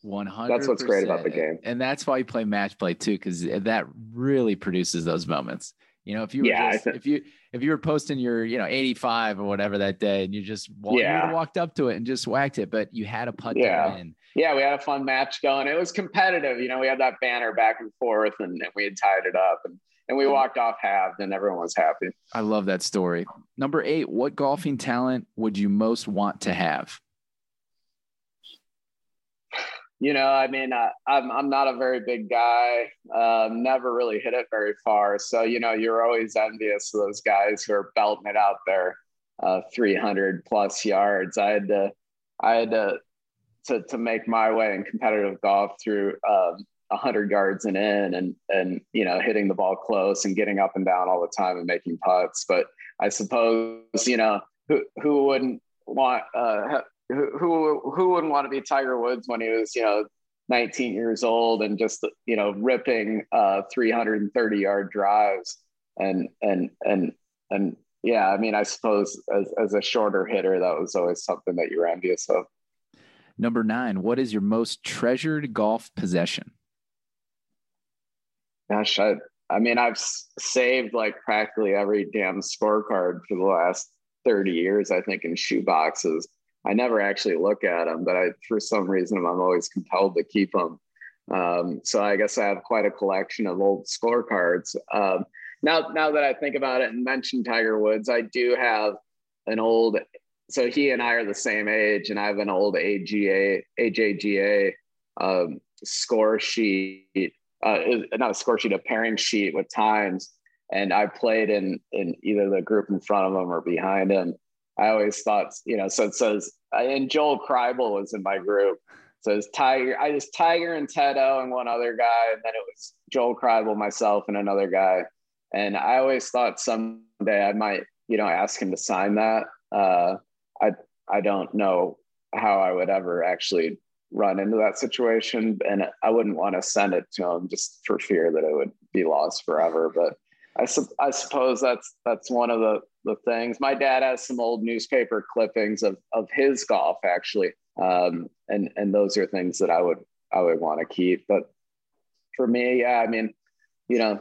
100 that's what's great about the game. And that's why you play match play too because that really produces those moments. You know if you were yeah, just, if you if you were posting your you know 85 or whatever that day and you just walked, yeah. you walked up to it and just whacked it but you had a putt yeah. to win. Yeah we had a fun match going. It was competitive you know we had that banner back and forth and, and we had tied it up and and we walked off halved and everyone was happy. I love that story. Number eight what golfing talent would you most want to have you know, I mean, uh, I'm I'm not a very big guy. Uh, never really hit it very far. So you know, you're always envious of those guys who are belting it out there, uh, 300 plus yards. I had to, I had to, to to make my way in competitive golf through um, 100 yards and in, and and you know, hitting the ball close and getting up and down all the time and making putts. But I suppose you know who who wouldn't want uh, who who wouldn't want to be Tiger Woods when he was you know 19 years old and just you know ripping uh, 330 yard drives and and and and yeah I mean I suppose as as a shorter hitter that was always something that you were envious of. Number nine, what is your most treasured golf possession? Gosh, I I mean I've saved like practically every damn scorecard for the last 30 years I think in shoe boxes I never actually look at them, but I, for some reason, I'm always compelled to keep them. Um, so I guess I have quite a collection of old scorecards. Um, now, now that I think about it and mention Tiger Woods, I do have an old. So he and I are the same age, and I have an old AGA, AJGA um, score sheet. Uh, not a score sheet, a pairing sheet with times. And I played in in either the group in front of him or behind him I always thought, you know, so it says, and Joel Kribel was in my group. So it's Tiger, I just Tiger and Tedo and one other guy. And then it was Joel Kribel, myself, and another guy. And I always thought someday I might, you know, ask him to sign that. Uh, I, I don't know how I would ever actually run into that situation, and I wouldn't want to send it to him just for fear that it would be lost forever. But I, su- I suppose that's that's one of the the things. My dad has some old newspaper clippings of of his golf actually, um, and and those are things that I would I would want to keep. But for me, yeah, I mean, you know,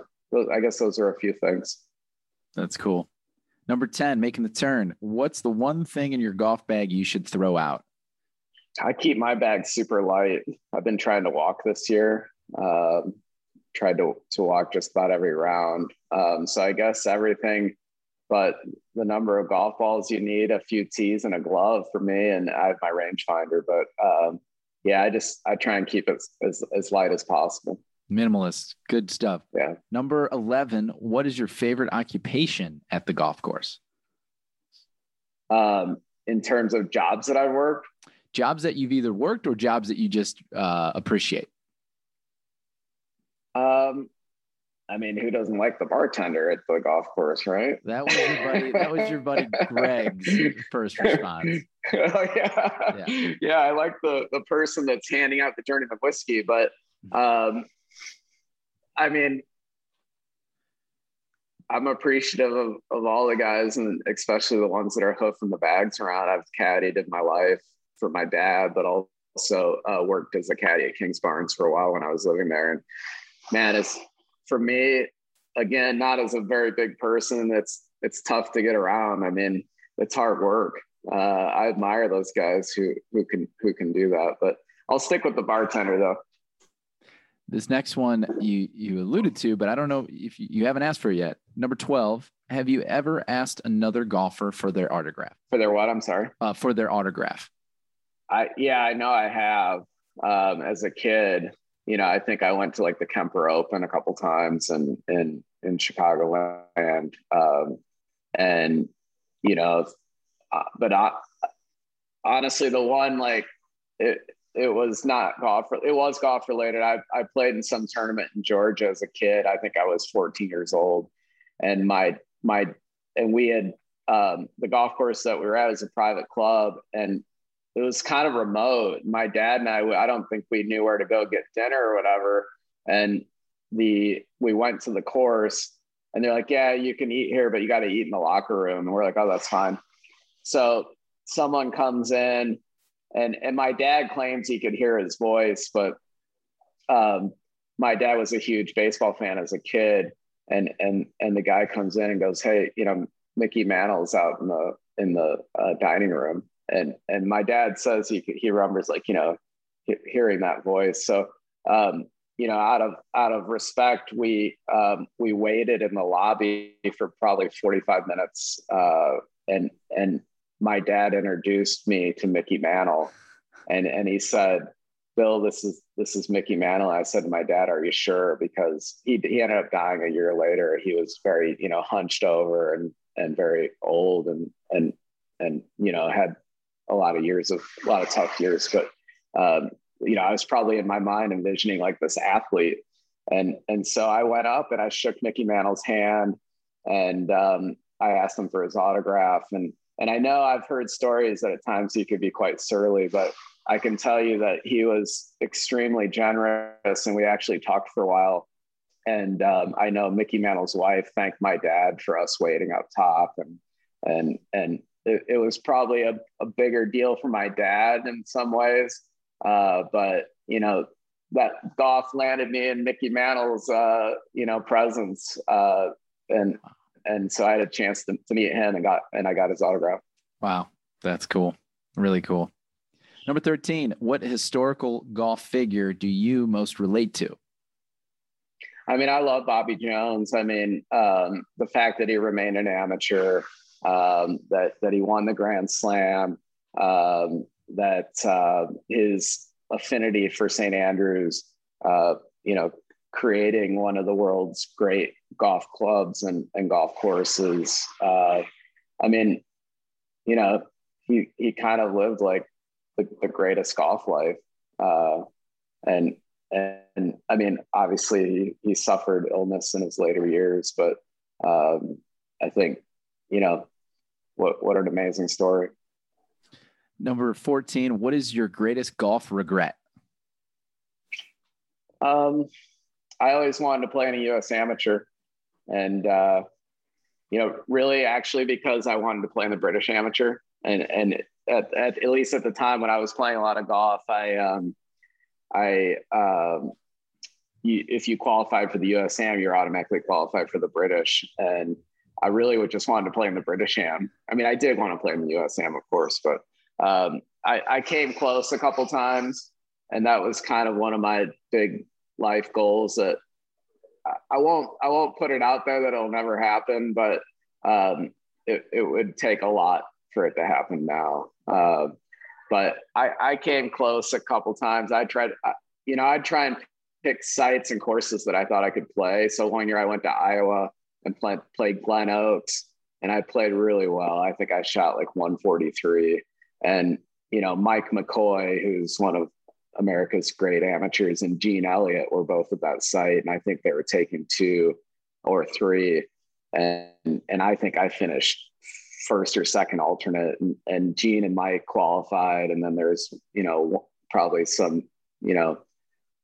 I guess those are a few things. That's cool. Number 10, making the turn. What's the one thing in your golf bag you should throw out? I keep my bag super light. I've been trying to walk this year. Um, tried to, to walk just about every round. Um, so I guess everything but the number of golf balls you need, a few tees and a glove for me, and I have my rangefinder. But um, yeah, I just I try and keep it as, as light as possible. Minimalist, good stuff. Yeah. Number eleven. What is your favorite occupation at the golf course? Um, in terms of jobs that I work, jobs that you've either worked or jobs that you just uh, appreciate. Um, I mean, who doesn't like the bartender at the golf course, right? That was your buddy. that was your buddy Greg's first response. oh, yeah. yeah, yeah. I like the the person that's handing out the journeyman whiskey, but um, I mean, I'm appreciative of, of all the guys, and especially the ones that are hoofing the bags around. I've caddied in my life for my dad, but also uh, worked as a caddy at Kingsbarns for a while when I was living there. And man, it's for me, again, not as a very big person, it's it's tough to get around. I mean, it's hard work. Uh, I admire those guys who who can who can do that. But I'll stick with the bartender though. This next one you you alluded to, but I don't know if you, you haven't asked for it yet. Number twelve. Have you ever asked another golfer for their autograph? For their what? I'm sorry. Uh, for their autograph. I yeah, I know I have. Um, as a kid, you know, I think I went to like the Kemper Open a couple times and in in Chicagoland, um, and you know, uh, but I, honestly, the one like it it was not golf. It was golf related. I I played in some tournament in Georgia as a kid. I think I was 14 years old, and my my and we had um, the golf course that we were at was a private club, and it was kind of remote. My dad and I, I don't think we knew where to go get dinner or whatever. And the we went to the course, and they're like, "Yeah, you can eat here, but you got to eat in the locker room." And we're like, "Oh, that's fine." So someone comes in, and and my dad claims he could hear his voice, but um, my dad was a huge baseball fan as a kid, and and and the guy comes in and goes, "Hey, you know, Mickey Mantle's out in the in the uh, dining room." And and my dad says he he remembers like you know hearing that voice. So um, you know out of out of respect we um, we waited in the lobby for probably 45 minutes uh, and and my dad introduced me to mickey mantle. And and he said bill this is this is mickey mantle. I said to my dad are you sure? Because he, he ended up dying a year later. He was very you know hunched over and and very old and and and you know had a lot of years of a lot of tough years. But um, you know, I was probably in my mind envisioning like this athlete, and and so I went up and I shook Mickey Mantle's hand, and um, I asked him for his autograph. And and I know I've heard stories that at times he could be quite surly, but I can tell you that he was extremely generous, and we actually talked for a while. And um, I know Mickey Mantle's wife thanked my dad for us waiting up top, and and and it, it was probably a, a bigger deal for my dad in some ways. Uh, but you know, that golf landed me in Mickey Mantle's, uh, you know, presence. Uh, and, and so I had a chance to, to meet him and got, and I got his autograph. Wow. That's cool. Really cool. Number 13, what historical golf figure do you most relate to? I mean, I love Bobby Jones. I mean, um, the fact that he remained an amateur, um, that that he won the Grand Slam, um, that uh, his affinity for St Andrews, uh, you know, creating one of the world's great golf clubs and, and golf courses. Uh, I mean, you know, he he kind of lived like the, the greatest golf life, uh, and and I mean, obviously he, he, suffered illness in his later years, but um, I think you know, what what an amazing story. Number 14, what is your greatest golf regret? Um, I always wanted to play in a U.S. amateur, and uh, you know, really, actually, because I wanted to play in the British amateur, and and at, at, at least at the time when I was playing a lot of golf, I um, I um, you, if you qualified for the USAM, you're automatically qualified for the British, and I really would just wanted to play in the British Am. I mean, I did want to play in the U.S. Am, of course, but um, I, I came close a couple times, and that was kind of one of my big life goals. That I won't I won't put it out there that it'll never happen, but um, it, it would take a lot for it to happen now. Uh, but I, I came close a couple times. I tried, you know, I'd try and pick sites and courses that I thought I could play. So one year I went to Iowa and play, played Glen Oaks, and I played really well. I think I shot like 143. And you know, Mike McCoy, who's one of America's great amateurs, and Gene Elliott were both at that site, and I think they were taking two or three. And and I think I finished first or second alternate, and, and Gene and Mike qualified, and then there's you know probably some you know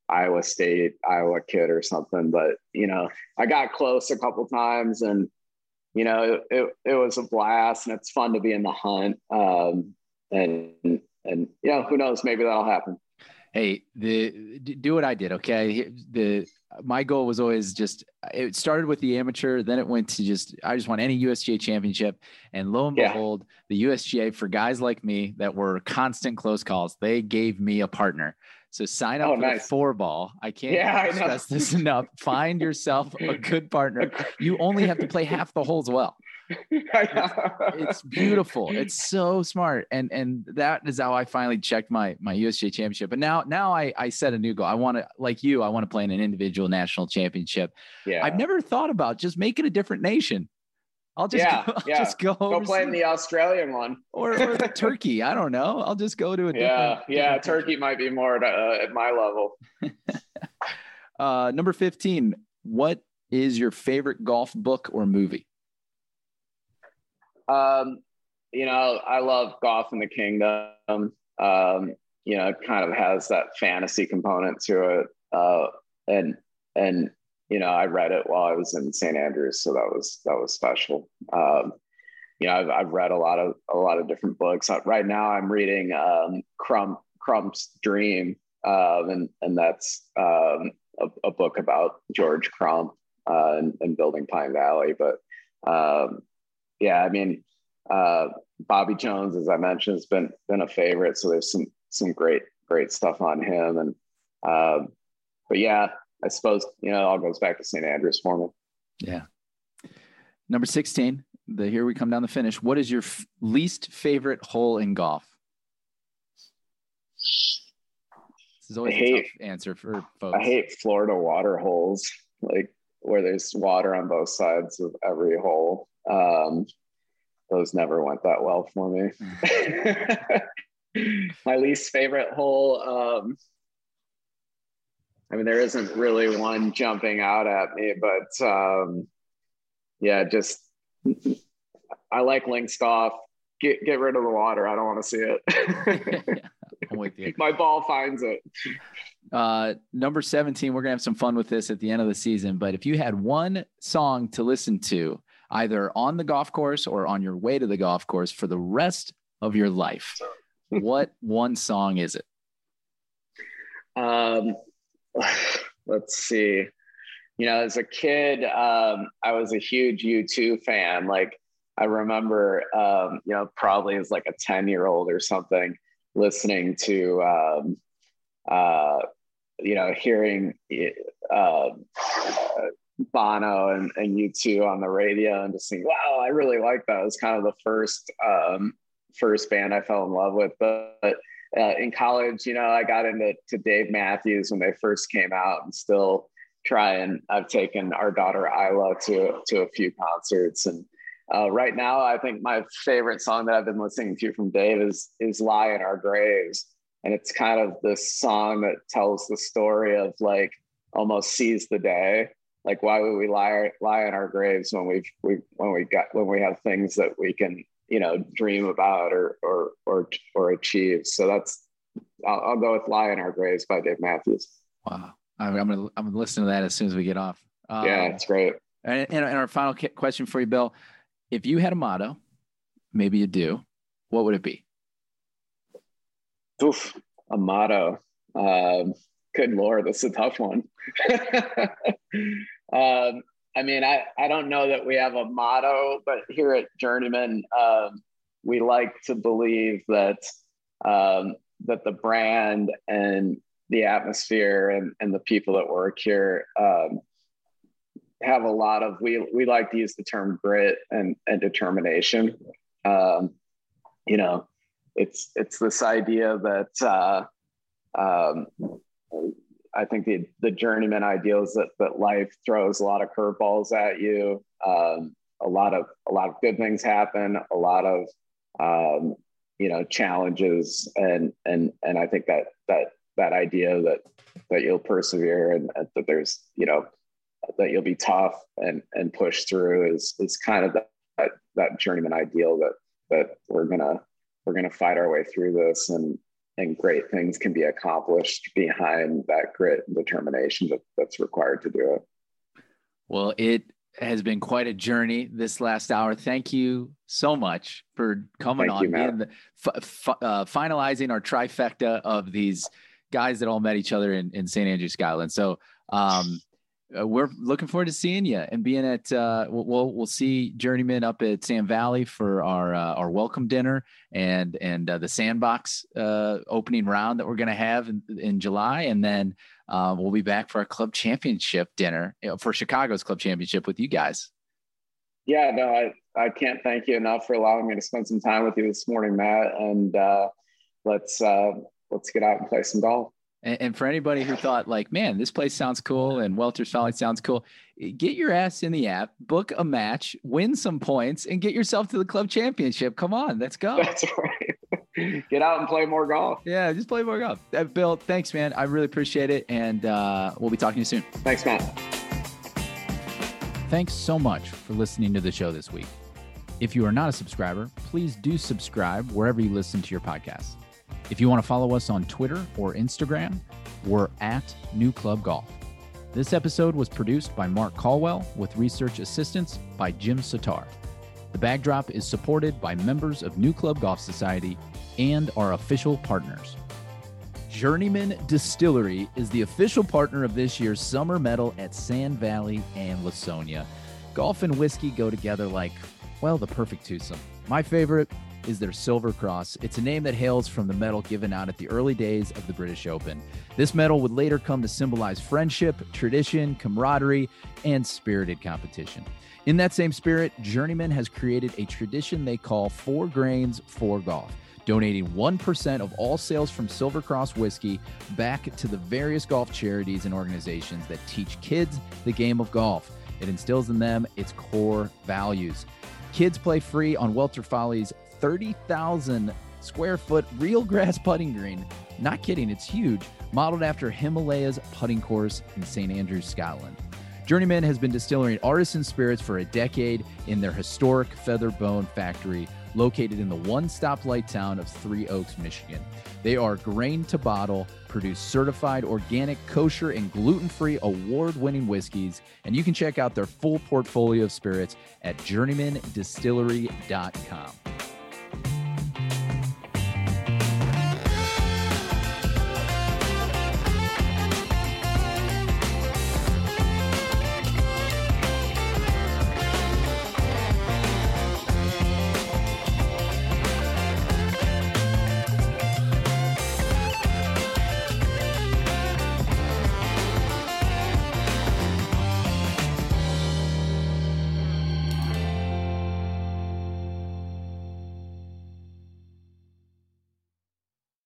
Iowa State, Iowa kid or something. But you know, I got close a couple times, and you know, it, it, it was a blast, and it's fun to be in the hunt. Um, and and you know, who knows? Maybe that'll happen. Hey, the do what I did. Okay, the my goal was always just it started with the amateur, then it went to just I just want any USGA championship, and lo and yeah. behold, the USGA for guys like me that were constant close calls, they gave me a partner. So sign up oh, for nice. the four ball. I can't yeah, stress this enough. Find yourself a good partner. You only have to play half the holes well. It's, it's, beautiful. It's so smart. And and that is how I finally checked my my USGA championship. But now now I I set a new goal. I want to like you, I want to play in an individual national championship. Yeah. I've never thought about just making a different nation. I'll just yeah, go, I'll yeah. just go, go play in the Australian one or, or Turkey. I don't know. I'll just go to a yeah yeah. Turkey might be more at, uh, at my level. uh, number fifteen. What is your favorite golf book or movie? Um, you know, I love Golf in the Kingdom. Um, you know, it kind of has that fantasy component to it, uh, and and you know, I read it while I was in St. Andrews, so that was that was special. Um, you know, I've, I've read a lot of a lot of different books. Uh, right now, I'm reading um, Crump Crump's Dream, um, and and that's um, a, a, book about George Crump uh, and, and, building Pine Valley. But um, yeah, I mean, uh, Bobby Jones, as I mentioned, has been been a favorite. So there's some some great great stuff on him, and um, but yeah, I suppose you know it all goes back to St. Andrews for me. Yeah. Number sixteen. The here we come down the finish. What is your f- least favorite hole in golf? This is always I a hate, tough answer for folks. I hate Florida water holes, like where there's water on both sides of every hole. Um, those never went that well for me. My least favorite hole. Um, I mean, there isn't really one jumping out at me, but um, yeah, just I like links golf. Get get rid of the water. I don't want to see it. I'm with you. My ball finds it. Uh, number 17, we're gonna have some fun with this at the end of the season. But if you had one song to listen to, either on the golf course or on your way to the golf course for the rest of your life, what one song is it? Um, let's see. You know, as a kid, um, I was a huge U2 fan. Like, I remember, um, you know, probably as like a 10 year old or something, listening to, um, uh, you know, hearing uh, Bono and, and U2 on the radio and just thinking, wow, I really like that. It was kind of the first, um, first band I fell in love with. But, but uh, in college, you know, I got into to Dave Matthews when they first came out, and still try and I've taken our daughter Isla to to a few concerts. And uh, right now, I think my favorite song that I've been listening to from Dave is is "Lie in Our Graves," and it's kind of this song that tells the story of like almost seize the day. Like why would we lie lie in our graves when we've we when we got when we have things that we can you know dream about or or or or achieve. So that's I'll, I'll go with "Lie in Our Graves" by Dave Matthews. Wow, I'm, I'm gonna I'm gonna listen to that as soon as we get off. Um, yeah, it's great. And, and, our final question for you, Bill: If you had a motto, maybe you do, what would it be? Oof, a motto. Um, good lord, that's a tough one. um, I mean, I, I don't know that we have a motto, but here at Journeyman, um, we like to believe that um, that the brand and the atmosphere and, and the people that work here um, have a lot of we we like to use the term grit and, and determination. Um, you know, it's it's this idea that uh, um, I think the the journeyman ideal is that that life throws a lot of curveballs at you. Um, a lot of a lot of good things happen. A lot of um, you know challenges, and and and I think that that that idea that that you'll persevere and, and that there's you know that you'll be tough and and push through is is kind of that that, that journeyman ideal that that we're gonna we're gonna fight our way through this and and great things can be accomplished behind that grit and determination that, that's required to do it. Well, it has been quite a journey this last hour. Thank you so much for coming Thank on, you, the, f- f- uh, finalizing our trifecta of these guys that all met each other in, in St. Andrews, Scotland. So, um, uh, we're looking forward to seeing you and being at uh, we'll we'll see journeyman up at sand valley for our uh, our welcome dinner and and uh, the sandbox uh, opening round that we're going to have in, in, july. And then uh, we'll be back for our club championship dinner you know, for chicago's club championship with you guys. Yeah no i i can't thank you enough for allowing me to spend some time with you this morning matt. And let's let's get out and play some golf and, and for anybody who thought like, man, this place sounds cool and Welter's Folly sounds cool, get your ass in the app, book a match, win some points, and get yourself to the club championship. Come on, let's go. That's right. get out and play more golf. Yeah, just play more golf. Uh, Bill, thanks, man. I really appreciate it, and uh, we'll be talking to you soon. Thanks, Matt. Thanks so much for listening to the show this week. If you are not a subscriber, please do subscribe wherever you listen to your podcasts. If you want to follow us on Twitter or Instagram, we're at NewClub Golf. This episode was produced by Mark Caldwell with research assistance by Jim Satar. The Bag Drop is supported by members of NewClub Golf Society and our official partners. Journeyman Distillery is the official partner of this year's Summer Medal at Sand Valley and Lawsonia. Golf and whiskey go together like, well, the perfect twosome. My favorite is their Silver Cross. It's a name that hails from the medal given out at the early days of the British Open. This medal would later come to symbolize friendship, tradition, camaraderie, and spirited competition. In that same spirit, Journeyman has created a tradition they call Fore Grains for Golf, donating 1% of all sales from Silver Cross whiskey back to the various golf charities and organizations that teach kids the game of golf. It instills in them its core values. Kids play free on Welter Folly's 30,000 square foot real grass putting green. Not kidding, it's huge. Modeled after Himalaya's putting course in St. Andrews, Scotland. Journeyman has been distilling artisan spirits for a decade in their historic Featherbone factory located in the one stoplight town of Three Oaks, Michigan. They are grain to bottle, produce certified organic, kosher, and gluten free award winning whiskeys. And you can check out their full portfolio of spirits at journeymandistillery.com. Thank you.